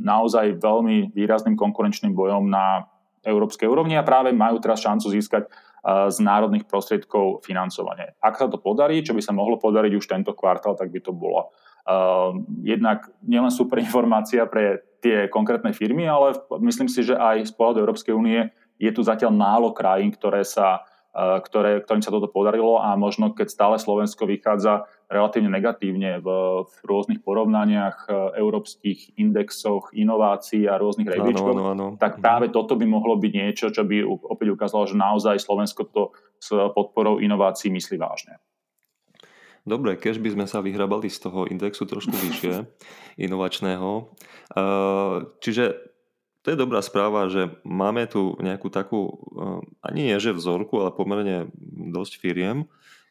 naozaj veľmi výrazným konkurenčným bojom na európskej úrovni a práve majú teraz šancu získať z národných prostriedkov financovanie. Ak sa to podarí, čo by sa mohlo podariť už tento kvartál, tak by to bolo uh, jednak nielen super informácia pre tie konkrétne firmy, ale myslím si, že aj z pohľadu Európskej únie je tu zatiaľ málo krajín, ktoré sa ktoré, ktorým sa toto podarilo a možno keď stále Slovensko vychádza relatívne negatívne v, v rôznych porovnaniach eh, európskych indexoch inovácií a rôznych rebríčkoch, tak mhm. práve toto by mohlo byť niečo, čo by opäť ukázalo, že naozaj Slovensko to s podporou inovácií myslí vážne. Dobre, keď by sme sa vyhrabali z toho indexu trošku vyššie, inovačného. Eh, čiže to je dobrá správa, že máme tu nejakú takú, eh, ani nie že vzorku, ale pomerne dosť firiem,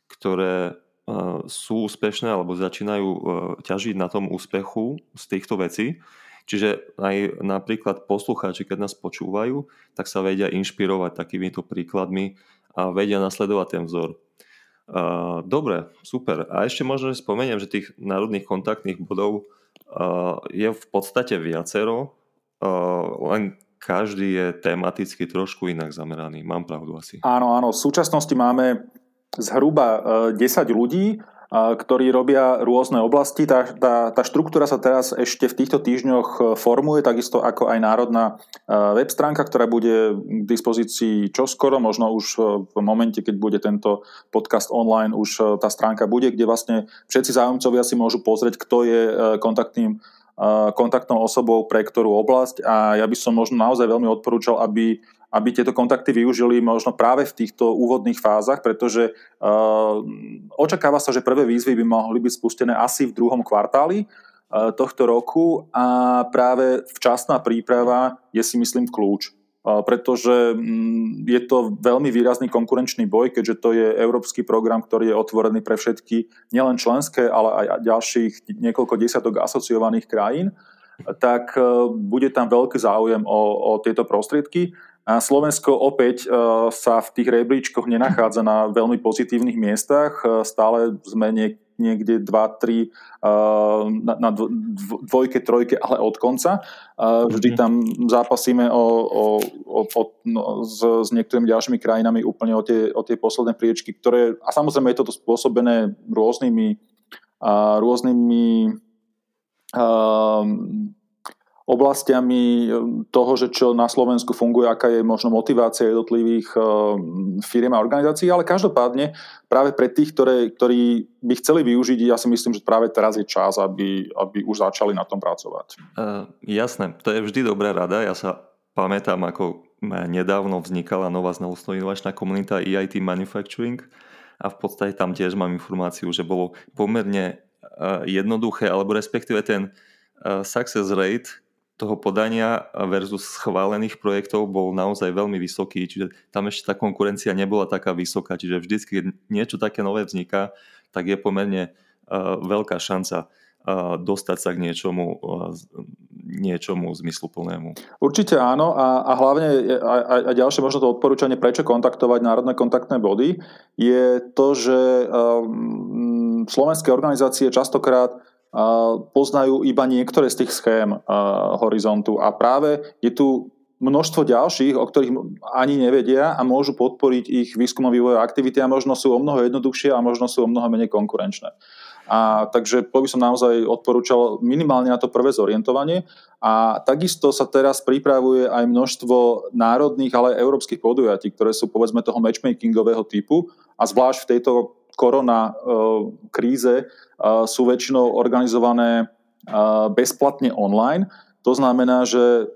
ktoré eh, sú úspešné alebo začínajú eh, ťažiť na tom úspechu z týchto vecí. Čiže aj napríklad poslucháči, keď nás počúvajú, tak sa vedia inšpirovať takýmito príkladmi a vedia nasledovať ten vzor. Dobre, super. A ešte možno spomeniem, že tých národných kontaktných bodov je v podstate viacero len každý je tematicky trošku inak zameraný. Mám pravdu asi. Áno, áno. V súčasnosti máme zhruba 10 e, ľudí, e, ktorí robia rôzne oblasti. Tá, tá, tá štruktúra sa teraz ešte v týchto týždňoch e, formuje, takisto ako aj národná web stránka, ktorá bude k dispozícii čoskoro, možno už v momente, keď bude tento podcast online, už tá stránka bude, kde vlastne všetci zájomcovia si môžu pozrieť, kto je kontaktným kontaktnou osobou pre ktorú oblasť. A ja by som možno naozaj veľmi odporúčal, aby, aby tieto kontakty využili možno práve v týchto úvodných fázach, pretože uh, očakáva sa, že prvé výzvy by mohli byť spustené asi v druhom kvartáli uh, tohto roku. A práve včasná príprava je si myslím kľúč pretože mm, je to veľmi výrazný konkurenčný boj, keďže to je európsky program, ktorý je otvorený pre všetky, nielen členské, ale aj ďalších niekoľko desiatok asociovaných krajín, tak e, bude tam veľký záujem o, o tieto prostriedky. A Slovensko opäť e, sa v tých rebríčkoch nenachádza na veľmi pozitívnych miestach. E, stále sme niekde 2, 3 na, na dvojke, trojke, ale od konca. Vždy mhm. tam zápasíme o, o, o, o, no, s, s niektorými ďalšími krajinami úplne o tie, o tie posledné priečky, ktoré, a samozrejme je toto spôsobené rôznymi, rôznymi oblastiami toho, že čo na Slovensku funguje, aká je možno motivácia jednotlivých firiem a organizácií, ale každopádne práve pre tých, ktoré, ktorí by chceli využiť, ja si myslím, že práve teraz je čas, aby, aby už začali na tom pracovať. Uh, jasné, to je vždy dobrá rada. Ja sa pamätám, ako nedávno vznikala nová znalostno-inovačná komunita EIT Manufacturing a v podstate tam tiež mám informáciu, že bolo pomerne jednoduché, alebo respektíve ten success rate toho podania versus schválených projektov bol naozaj veľmi vysoký, čiže tam ešte tá konkurencia nebola taká vysoká, čiže vždy, keď niečo také nové vzniká, tak je pomerne uh, veľká šanca uh, dostať sa k niečomu, uh, niečomu zmysluplnému. Určite áno a, a hlavne a, a ďalšie možno to odporúčanie, prečo kontaktovať národné kontaktné body, je to, že um, slovenské organizácie častokrát poznajú iba niektoré z tých schém horizontu a práve je tu množstvo ďalších, o ktorých ani nevedia a môžu podporiť ich výskum a vývojové aktivity a možno sú o mnoho jednoduchšie a možno sú o mnoho menej konkurenčné. A takže to by som naozaj odporúčal minimálne na to prvé zorientovanie. A takisto sa teraz pripravuje aj množstvo národných, ale aj európskych podujatí, ktoré sú povedzme toho matchmakingového typu a zvlášť v tejto korona kríze sú väčšinou organizované bezplatne online. To znamená, že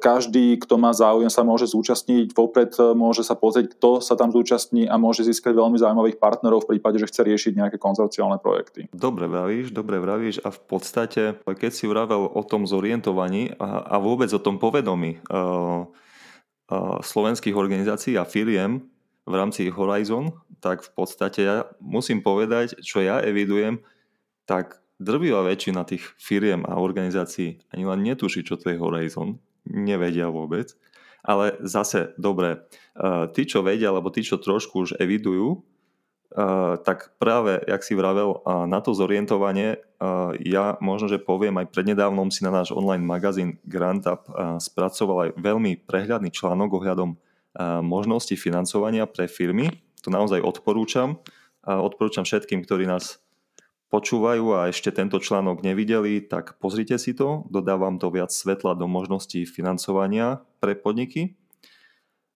každý, kto má záujem, sa môže zúčastniť, vopred e, môže sa pozrieť, kto sa tam zúčastní a môže získať veľmi zaujímavých partnerov v prípade, že chce riešiť nejaké konzorciálne projekty. Dobre vravíš, dobre vravíš a v podstate, keď si vravel o tom zorientovaní a, a vôbec o tom povedomí uh, uh, slovenských organizácií a firiem v rámci Horizon, tak v podstate ja musím povedať, čo ja evidujem, tak drvivá väčšina tých firiem a organizácií ani len netuší, čo to je Horizon, nevedia vôbec. Ale zase, dobre, eh, tí, čo vedia, alebo tí, čo trošku už evidujú, eh, tak práve, jak si vravel, eh, na to zorientovanie, ja možno, že poviem, aj prednedávnom si na náš online magazín GrantUp spracoval aj veľmi prehľadný článok ohľadom možnosti financovania pre firmy to naozaj odporúčam. A odporúčam všetkým, ktorí nás počúvajú a ešte tento článok nevideli, tak pozrite si to, dodávam to viac svetla do možností financovania pre podniky.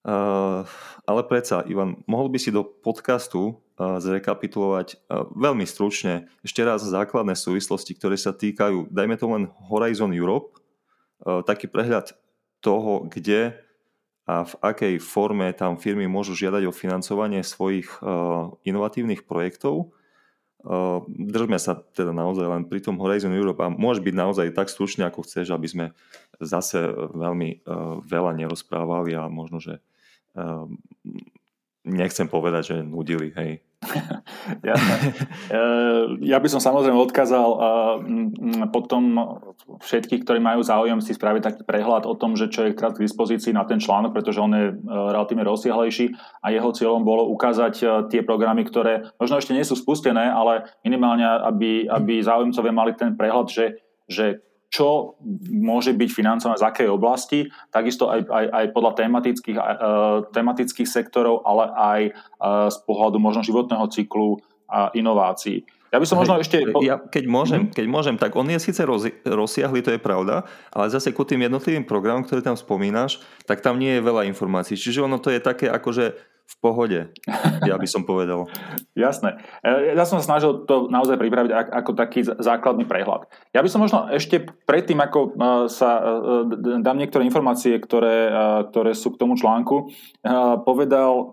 Uh, ale predsa, Ivan, mohol by si do podcastu uh, zrekapitulovať uh, veľmi stručne ešte raz základné súvislosti, ktoré sa týkajú, dajme to len Horizon Europe, taký prehľad toho, kde a v akej forme tam firmy môžu žiadať o financovanie svojich uh, inovatívnych projektov. Uh, držme sa teda naozaj len pri tom Horizon Europe a môže byť naozaj tak stručne, ako chceš, aby sme zase veľmi uh, veľa nerozprávali a možno, že nechcem povedať, že nudili, hej. E, ja by som samozrejme odkázal potom všetkých, ktorí majú záujem si spraviť taký prehľad o tom, že čo je teraz k dispozícii na ten článok, pretože on je e, relatívne rozsiahlejší a jeho cieľom bolo ukázať e, tie programy, ktoré možno ešte nie sú spustené, ale minimálne, aby, aby záujemcovia mali ten prehľad, že, že čo môže byť financované z akej oblasti, takisto aj, aj, aj podľa tematických, uh, tematických sektorov, ale aj uh, z pohľadu možno životného cyklu a inovácií. Ja by som možno ešte... Ja, keď, môžem, mm-hmm. keď môžem, tak on je síce roz, rozsiahly, to je pravda, ale zase ku tým jednotlivým programom, ktoré tam spomínaš, tak tam nie je veľa informácií. Čiže ono to je také akože v pohode, ja by som povedal. Jasné. E, ja som sa snažil to naozaj pripraviť ako taký základný prehľad. Ja by som možno ešte predtým, ako e, sa e, dám niektoré informácie, ktoré, ktoré sú k tomu článku, povedal,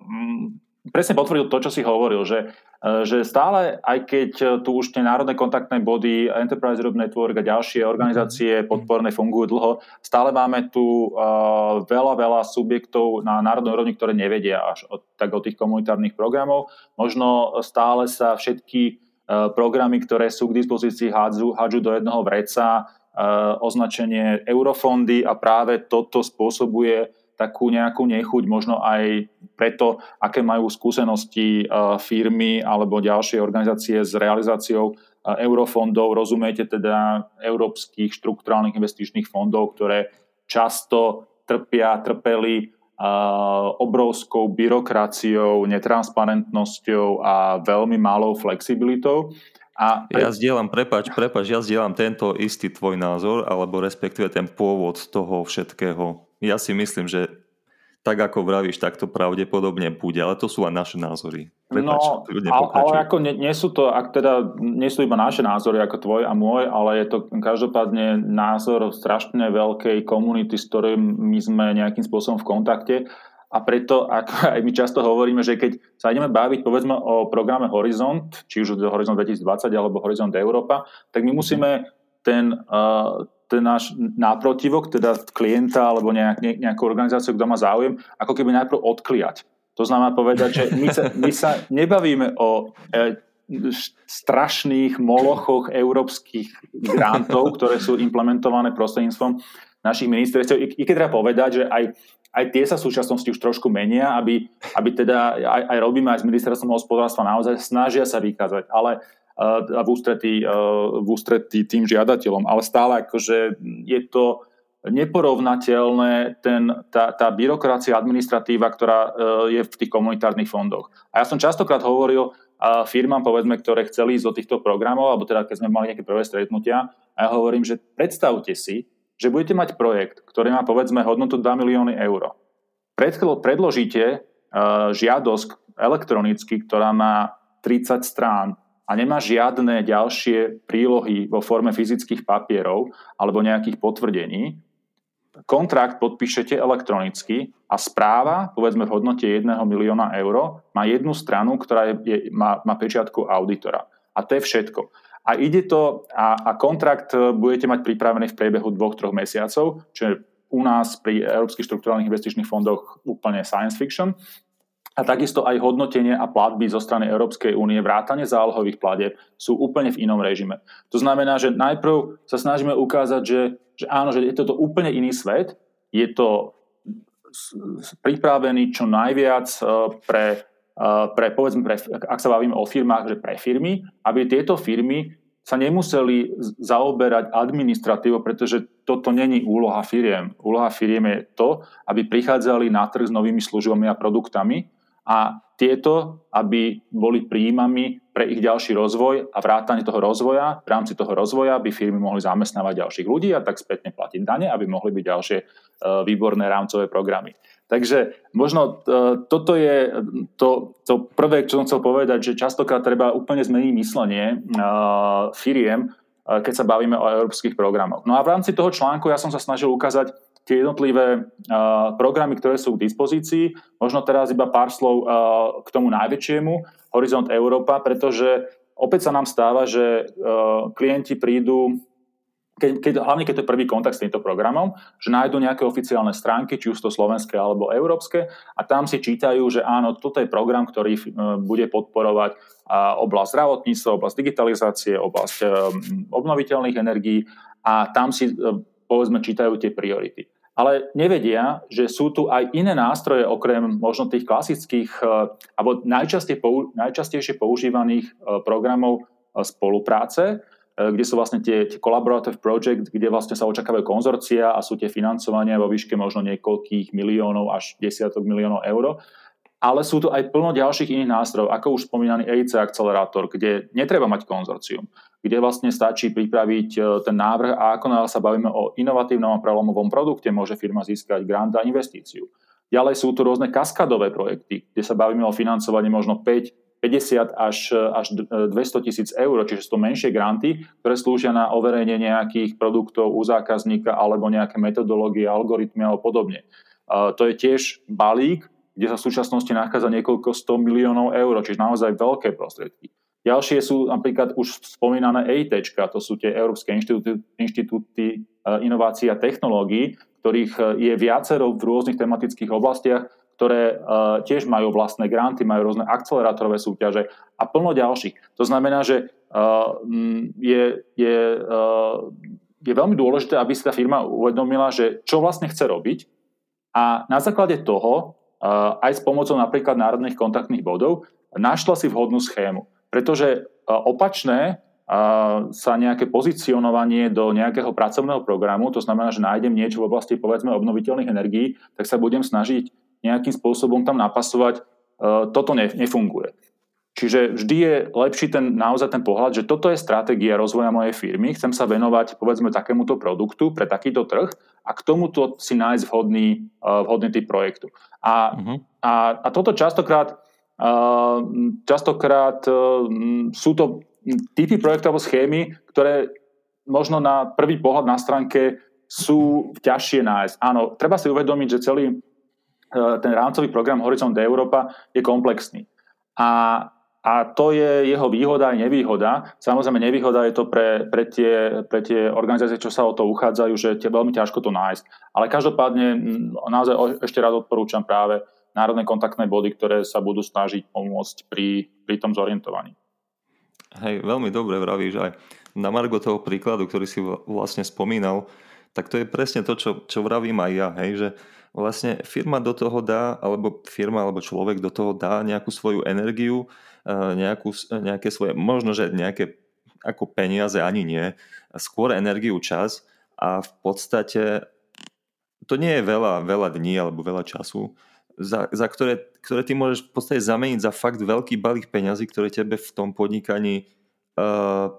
presne potvrdil to, čo si hovoril, že Eh, že stále, aj keď eh, tu už tie národné kontaktné body, Enterprise Europe Network a ďalšie organizácie mhm. podporné fungujú dlho, stále máme tu uh, veľa, veľa subjektov na národnej úrovni, ktoré nevedia až o, tak o tých komunitárnych programov. Možno stále sa všetky uh, programy, ktoré sú k dispozícii, hádžu, hádžu do jedného vreca, uh, označenie eurofondy a práve toto spôsobuje takú nejakú nechuť, možno aj preto, aké majú skúsenosti e, firmy alebo ďalšie organizácie s realizáciou e, eurofondov, rozumiete teda európskych štrukturálnych investičných fondov, ktoré často trpia, trpeli e, obrovskou byrokraciou, netransparentnosťou a veľmi malou flexibilitou. A ja zdieľam, prepač, prepač, ja zdieľam tento istý tvoj názor, alebo respektíve ten pôvod toho všetkého. Ja si myslím, že tak ako vravíš, tak to pravdepodobne bude, ale to sú aj naše názory. Prepač, no, ale, ale ako nie, nie sú to, ak teda nie sú iba naše názory ako tvoj a môj, ale je to každopádne názor strašne veľkej komunity, s ktorým my sme nejakým spôsobom v kontakte a preto, ako aj my často hovoríme, že keď sa ideme baviť povedzme o programe Horizont, či už Horizont 2020 alebo Horizont Európa, tak my musíme ten uh, ten náš náprotivok, teda klienta alebo nejak, nejakú organizáciu, kto má záujem, ako keby najprv odkliať. To znamená povedať, že my sa, my sa nebavíme o e, strašných molochoch európskych grantov, ktoré sú implementované prostredníctvom našich ministerstv. I, I keď treba povedať, že aj, aj tie sa v súčasnosti už trošku menia, aby, aby teda aj, aj robíme aj s ministerstvom hospodárstva naozaj snažia sa vykázať. Ale v ústretí, v ústretí tým žiadateľom. Ale stále akože je to neporovnateľné ten, tá, tá byrokracia, administratíva, ktorá e, je v tých komunitárnych fondoch. A ja som častokrát hovoril firmám, povedzme, ktoré chceli ísť do týchto programov, alebo teda keď sme mali nejaké prvé stretnutia, a ja hovorím, že predstavte si, že budete mať projekt, ktorý má povedzme hodnotu 2 milióny eur. Predložíte žiadosť elektronicky, ktorá má 30 strán a nemá žiadne ďalšie prílohy vo forme fyzických papierov alebo nejakých potvrdení, kontrakt podpíšete elektronicky a správa, povedzme v hodnote 1 milióna eur, má jednu stranu, ktorá je, je, má, má pečiatku auditora. A to je všetko. A ide to, a, a kontrakt budete mať pripravený v priebehu dvoch, troch mesiacov, čo je u nás pri Európskych štruktúrálnych investičných fondoch úplne science fiction a takisto aj hodnotenie a platby zo strany Európskej únie, vrátane zálohových platieb sú úplne v inom režime. To znamená, že najprv sa snažíme ukázať, že, že áno, že je toto úplne iný svet, je to pripravený čo najviac e, pre, e, pre, povedzme, pre, ak sa bavíme o firmách, že pre firmy, aby tieto firmy sa nemuseli zaoberať administratívou, pretože toto není úloha firiem. Úloha firiem je to, aby prichádzali na trh s novými službami a produktami, a tieto, aby boli príjmami pre ich ďalší rozvoj a vrátanie toho rozvoja, v rámci toho rozvoja by firmy mohli zamestnávať ďalších ľudí a tak spätne platiť dane, aby mohli byť ďalšie e, výborné rámcové programy. Takže možno e, toto je to, to prvé, čo som chcel povedať, že častokrát treba úplne zmeniť myslenie e, firiem, keď sa bavíme o európskych programoch. No a v rámci toho článku ja som sa snažil ukázať tie jednotlivé programy, ktoré sú k dispozícii. Možno teraz iba pár slov k tomu najväčšiemu, Horizont Európa, pretože opäť sa nám stáva, že klienti prídu, keď, keď, hlavne keď to je prvý kontakt s týmto programom, že nájdú nejaké oficiálne stránky, či už to slovenské alebo európske, a tam si čítajú, že áno, toto je program, ktorý uh, bude podporovať oblasť zdravotníctva, oblasť digitalizácie, oblasť uh, obnoviteľných energií a tam si povedzme čítajú tie priority. Ale nevedia, že sú tu aj iné nástroje, okrem možno tých klasických eh, alebo najčastejšie používaných eh, programov eh, spolupráce, kde sú vlastne tie, tie collaborative project, kde vlastne sa očakávajú konzorcia a sú tie financovania vo výške možno niekoľkých miliónov až desiatok miliónov eur. Ale sú tu aj plno ďalších iných nástrojov, ako už spomínaný EIC akcelerátor, kde netreba mať konzorcium kde vlastne stačí pripraviť e, ten návrh a ako sa bavíme o inovatívnom a prelomovom produkte, môže firma získať grant a investíciu. Ďalej sú tu rôzne kaskadové projekty, kde sa bavíme o financovaní možno 5, 50 až, až 200 tisíc eur, čiže sú to menšie granty, ktoré slúžia na overenie nejakých produktov u zákazníka alebo nejaké metodológie, algoritmy alebo podobne. To je tiež balík, kde sa v súčasnosti nachádza niekoľko 100 miliónov eur, čiže naozaj veľké prostriedky. Ďalšie sú napríklad už spomínané EIT, to sú tie Európske inštitúty, inštitúty e, inovácií a technológií, ktorých e, je viacero v rôznych tematických oblastiach, ktoré e, tiež majú vlastné granty, majú rôzne akcelerátorové súťaže a plno ďalších. To znamená, že je, je, je veľmi dôležité, aby si tá firma uvedomila, že čo vlastne chce robiť a na základe toho, aj s pomocou napríklad národných kontaktných bodov, našla si vhodnú schému. Pretože opačné sa nejaké pozicionovanie do nejakého pracovného programu, to znamená, že nájdem niečo v oblasti povedzme obnoviteľných energií, tak sa budem snažiť nejakým spôsobom tam napasovať, toto nefunguje. Čiže vždy je lepší ten, naozaj ten pohľad, že toto je stratégia rozvoja mojej firmy, chcem sa venovať povedzme takémuto produktu pre takýto trh a k tomuto si nájsť vhodný, uh, vhodný typ projektu. A, uh-huh. a, a toto častokrát, uh, častokrát uh, sú to typy projektov alebo schémy, ktoré možno na prvý pohľad na stránke sú ťažšie nájsť. Áno, treba si uvedomiť, že celý ten rámcový program Horizont Európa je komplexný. A a to je jeho výhoda aj nevýhoda. Samozrejme, nevýhoda je to pre, pre, tie, pre tie organizácie, čo sa o to uchádzajú, že je veľmi ťažko to nájsť. Ale každopádne naozaj ešte raz odporúčam práve národné kontaktné body, ktoré sa budú snažiť pomôcť pri, pri tom zorientovaní. Hej, veľmi dobre vravíš aj na margo toho príkladu, ktorý si vlastne spomínal, tak to je presne to, čo, čo vravím aj ja, hej, že vlastne firma do toho dá, alebo firma alebo človek do toho dá nejakú svoju energiu, nejakú, nejaké svoje, možno, že nejaké ako peniaze ani nie, skôr energiu, čas a v podstate to nie je veľa, veľa dní alebo veľa času, za, za ktoré, ktoré ty môžeš v podstate zameniť za fakt veľký balík peňazí, ktoré tebe v tom podnikaní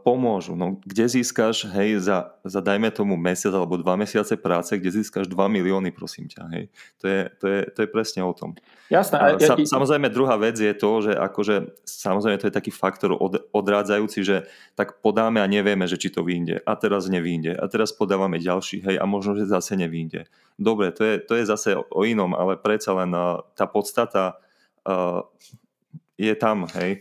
pomôžu. No, kde získaš, hej, za, za dajme tomu mesiac alebo dva mesiace práce, kde získaš 2 milióny, prosím ťa, hej. To je, to je, to je presne o tom. Jasné. Ja, ja, samozrejme, druhá vec je to, že akože, samozrejme, to je taký faktor od, odrádzajúci, že tak podáme a nevieme, že či to vyjde. A teraz nevyjde. A teraz podávame ďalší, hej, a možno, že zase nevyjde. Dobre, to je, to je zase o inom, ale predsa len uh, tá podstata uh, je tam, hej.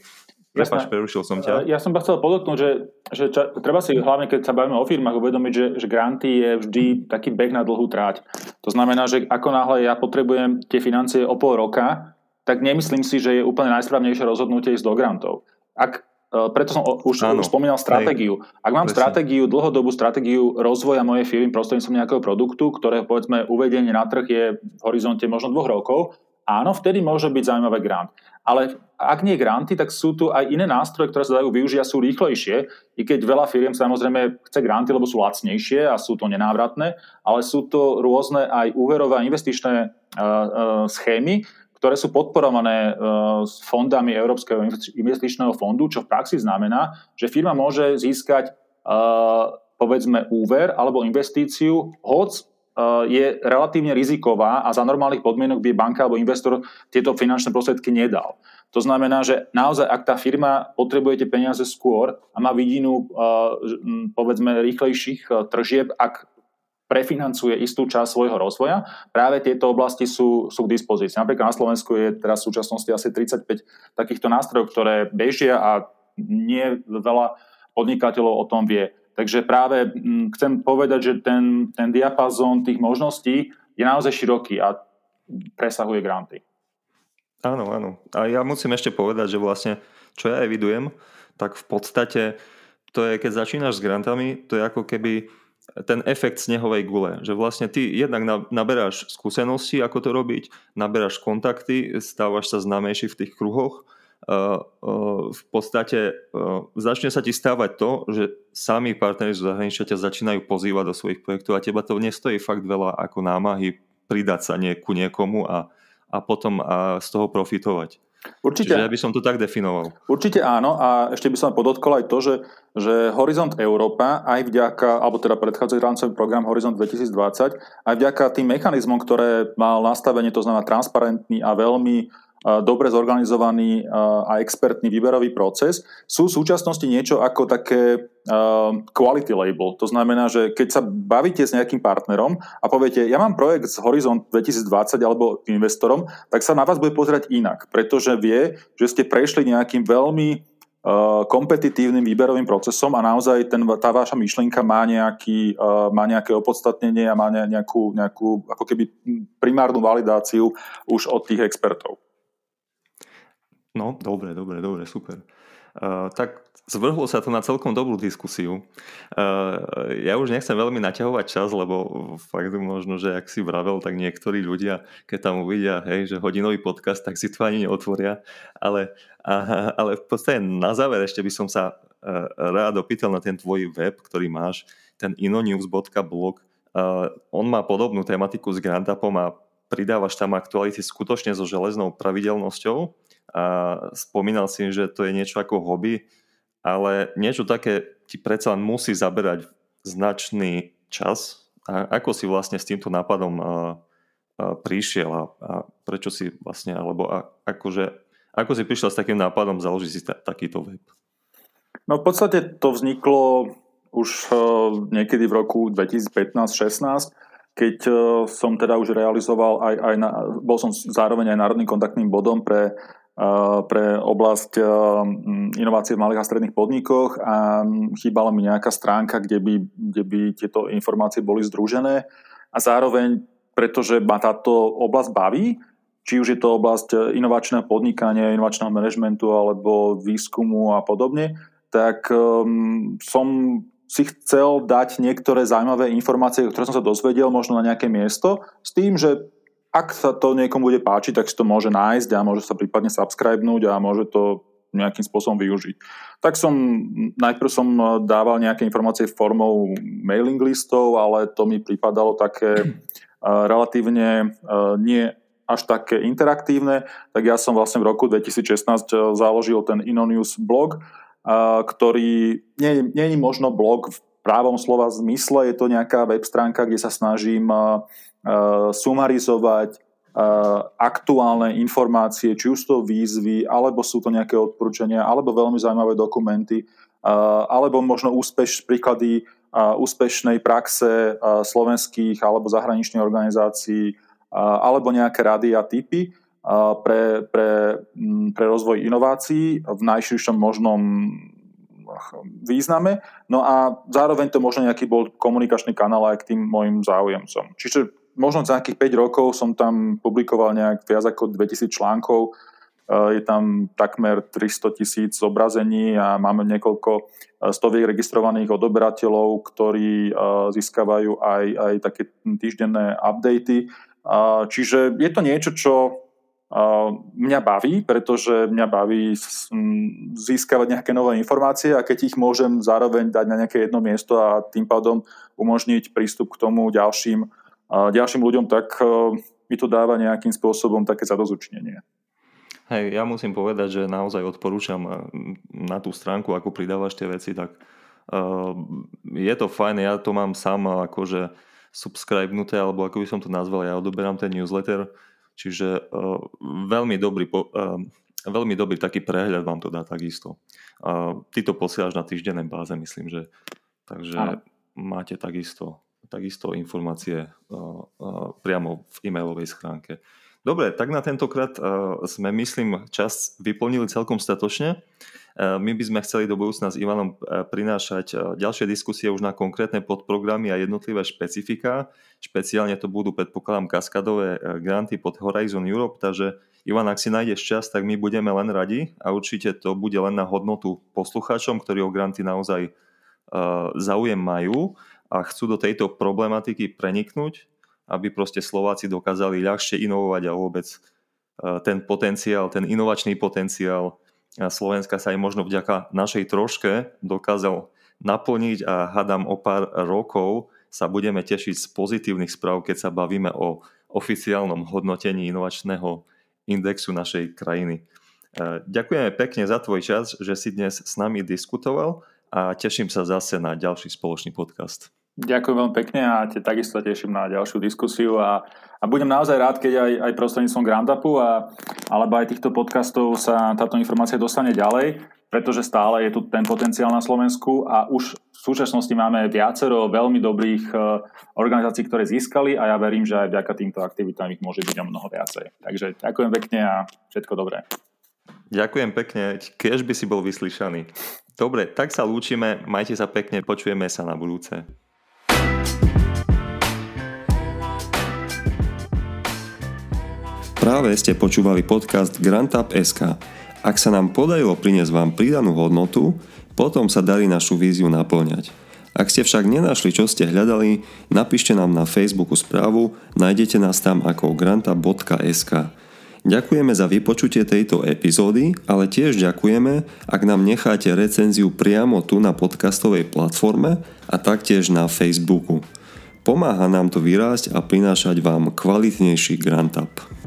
Prepač, prerušil som ťa. Ja som chcel podotknúť, že, že ča, treba si hlavne, keď sa bavíme o firmách, uvedomiť, že, že granty je vždy taký beh na dlhú tráť. To znamená, že ako náhle ja potrebujem tie financie o pol roka, tak nemyslím si, že je úplne najsprávnejšie rozhodnutie ísť do grantov. Ak, e, preto som už, už spomínal stratégiu. Ak mám Presne. stratégiu, dlhodobú stratégiu rozvoja mojej firmy prostredníctvom nejakého produktu, ktoré povedzme uvedenie na trh je v horizonte možno dvoch rokov, áno, vtedy môže byť zaujímavý grant. Ale ak nie granty, tak sú tu aj iné nástroje, ktoré sa dajú využiť a sú rýchlejšie, i keď veľa firiem samozrejme chce granty, lebo sú lacnejšie a sú to nenávratné, ale sú to rôzne aj úverové a investičné uh, uh, schémy, ktoré sú podporované uh, s fondami Európskeho investičného fondu, čo v praxi znamená, že firma môže získať povedzme úver alebo investíciu, hoc je relatívne riziková a za normálnych podmienok by banka alebo investor tieto finančné prostriedky nedal. To znamená, že naozaj, ak tá firma potrebuje tie peniaze skôr a má vidinu eh, povedzme rýchlejších eh, tržieb, ak prefinancuje istú časť svojho rozvoja, práve tieto oblasti sú, sú k dispozícii. Napríklad na Slovensku je teraz v súčasnosti asi 35 takýchto nástrojov, ktoré bežia a nie veľa podnikateľov o tom vie. Takže práve mm, chcem povedať, že ten, ten diapazón tých možností je naozaj široký a presahuje granty. Áno, áno. A ja musím ešte povedať, že vlastne, čo ja evidujem, tak v podstate to je, keď začínaš s grantami, to je ako keby ten efekt snehovej gule, že vlastne ty jednak naberáš skúsenosti, ako to robiť, naberáš kontakty, stávaš sa známejší v tých kruhoch v podstate začne sa ti stávať to, že sami partneri z zahraničia ťa začínajú pozývať do svojich projektov a teba to nestojí fakt veľa ako námahy pridať sa nie, ku niekomu a, a potom a z toho profitovať. Určite. Čiže ja by som to tak definoval. Určite áno a ešte by som podotkol aj to, že, že Horizont Európa aj vďaka, alebo teda predchádzajúci rámcový program Horizont 2020, aj vďaka tým mechanizmom, ktoré mal nastavenie, to znamená transparentný a veľmi dobre zorganizovaný a expertný výberový proces, sú v súčasnosti niečo ako také quality label. To znamená, že keď sa bavíte s nejakým partnerom a poviete, ja mám projekt z Horizont 2020 alebo investorom, tak sa na vás bude pozerať inak, pretože vie, že ste prešli nejakým veľmi kompetitívnym výberovým procesom a naozaj ten, tá vaša myšlienka má, nejaký, má nejaké opodstatnenie a má nejakú, nejakú ako keby primárnu validáciu už od tých expertov. No, dobre, dobre, dobre, super. Uh, tak zvrhlo sa to na celkom dobrú diskusiu. Uh, ja už nechcem veľmi naťahovať čas, lebo fakt možno, že ak si vravel, tak niektorí ľudia, keď tam uvidia, hej, že hodinový podcast, tak si to ani neotvoria. Ale, uh, ale v podstate na záver ešte by som sa uh, rád opýtal na ten tvoj web, ktorý máš, ten inonews.blog. Uh, on má podobnú tematiku s Grantapom a pridávaš tam aktuality skutočne so železnou pravidelnosťou a spomínal si, že to je niečo ako hobby, ale niečo také ti predsa musí zaberať značný čas. A ako si vlastne s týmto nápadom a, a prišiel a, a prečo si vlastne, alebo a, akože, ako si prišiel s takým nápadom založiť si ta, takýto web? No v podstate to vzniklo už niekedy v roku 2015-16, keď som teda už realizoval aj, aj na, bol som zároveň aj národným kontaktným bodom pre pre oblasť inovácie v malých a stredných podnikoch a chýbala mi nejaká stránka, kde by, kde by tieto informácie boli združené. A zároveň, pretože ma táto oblasť baví, či už je to oblasť inovačného podnikania, inovačného manažmentu alebo výskumu a podobne, tak um, som si chcel dať niektoré zaujímavé informácie, ktoré som sa dozvedel možno na nejaké miesto, s tým, že ak sa to niekomu bude páčiť, tak si to môže nájsť a môže sa prípadne subscribenúť a môže to nejakým spôsobom využiť. Tak som, najprv som dával nejaké informácie formou mailing listov, ale to mi pripadalo také uh, relatívne uh, nie až také interaktívne, tak ja som vlastne v roku 2016 založil ten Inonius blog, ktorý nie, nie je možno blog v právom slova zmysle, je to nejaká web stránka, kde sa snažím Eh, sumarizovať eh, aktuálne informácie, či už to výzvy, alebo sú to nejaké odporúčania, alebo veľmi zaujímavé dokumenty, eh, alebo možno úspeš, príklady úspešnej praxe slovenských alebo zahraničných organizácií, alebo nejaké rady a typy pre, pre, pre rozvoj inovácií v najširšom možnom význame. No a zároveň to možno nejaký bol komunikačný kanál aj k tým mojim záujemcom. Čiže možno za nejakých 5 rokov som tam publikoval nejak viac ako 2000 článkov, e, je tam takmer 300 tisíc zobrazení a máme niekoľko e, stoviek registrovaných odoberateľov, ktorí e, získavajú aj, aj také týždenné updaty. Čiže je to niečo, čo mňa baví, pretože mňa baví získavať nejaké nové informácie a keď ich môžem zároveň dať na nejaké jedno miesto a tým pádom umožniť prístup k tomu ďalším ďalším ľuďom, tak e, mi to dáva nejakým spôsobom také zadozučnenie. Hej, ja musím povedať, že naozaj odporúčam e, na tú stránku, ako pridávaš tie veci, tak uh, je to fajn, ja to mám sám akože subscribenuté, alebo ako by som to nazval, ja odoberám ten newsletter, čiže uh, veľmi dobrý, uh, veľmi dobrý taký prehľad vám to dá takisto. Uh, ty to posielaš na týždennej báze, myslím, že takže Aha. máte takisto takisto informácie priamo v e-mailovej schránke. Dobre, tak na tentokrát sme, myslím, čas vyplnili celkom statočne. My by sme chceli do budúcna s Ivanom prinášať ďalšie diskusie už na konkrétne podprogramy a jednotlivé špecifika. Špeciálne to budú, predpokladám, kaskadové granty pod Horizon Europe, takže Ivan, ak si nájdeš čas, tak my budeme len radi a určite to bude len na hodnotu poslucháčom, ktorí o granty naozaj záujem majú a chcú do tejto problematiky preniknúť, aby proste Slováci dokázali ľahšie inovovať a vôbec e, ten potenciál, ten inovačný potenciál Slovenska sa aj možno vďaka našej troške dokázal naplniť a hadám o pár rokov sa budeme tešiť z pozitívnych správ, keď sa bavíme o oficiálnom hodnotení inovačného indexu našej krajiny. E, ďakujeme pekne za tvoj čas, že si dnes s nami diskutoval a teším sa zase na ďalší spoločný podcast. Ďakujem veľmi pekne a te takisto teším na ďalšiu diskusiu a, a budem naozaj rád, keď aj, aj prostredníctvom Grandapu a, alebo aj týchto podcastov sa táto informácia dostane ďalej, pretože stále je tu ten potenciál na Slovensku a už v súčasnosti máme viacero veľmi dobrých uh, organizácií, ktoré získali a ja verím, že aj vďaka týmto aktivitám ich môže byť o mnoho viacej. Takže ďakujem pekne a všetko dobré. Ďakujem pekne, keď by si bol vyslyšaný. Dobre, tak sa lúčime, majte sa pekne, počujeme sa na budúce. Práve ste počúvali podcast SK. Ak sa nám podarilo priniesť vám pridanú hodnotu, potom sa darí našu víziu naplňať. Ak ste však nenašli, čo ste hľadali, napíšte nám na Facebooku správu, nájdete nás tam ako granta.sk. Ďakujeme za vypočutie tejto epizódy, ale tiež ďakujeme, ak nám necháte recenziu priamo tu na podcastovej platforme a taktiež na Facebooku. Pomáha nám to vyrásť a prinášať vám kvalitnejší Grant Up.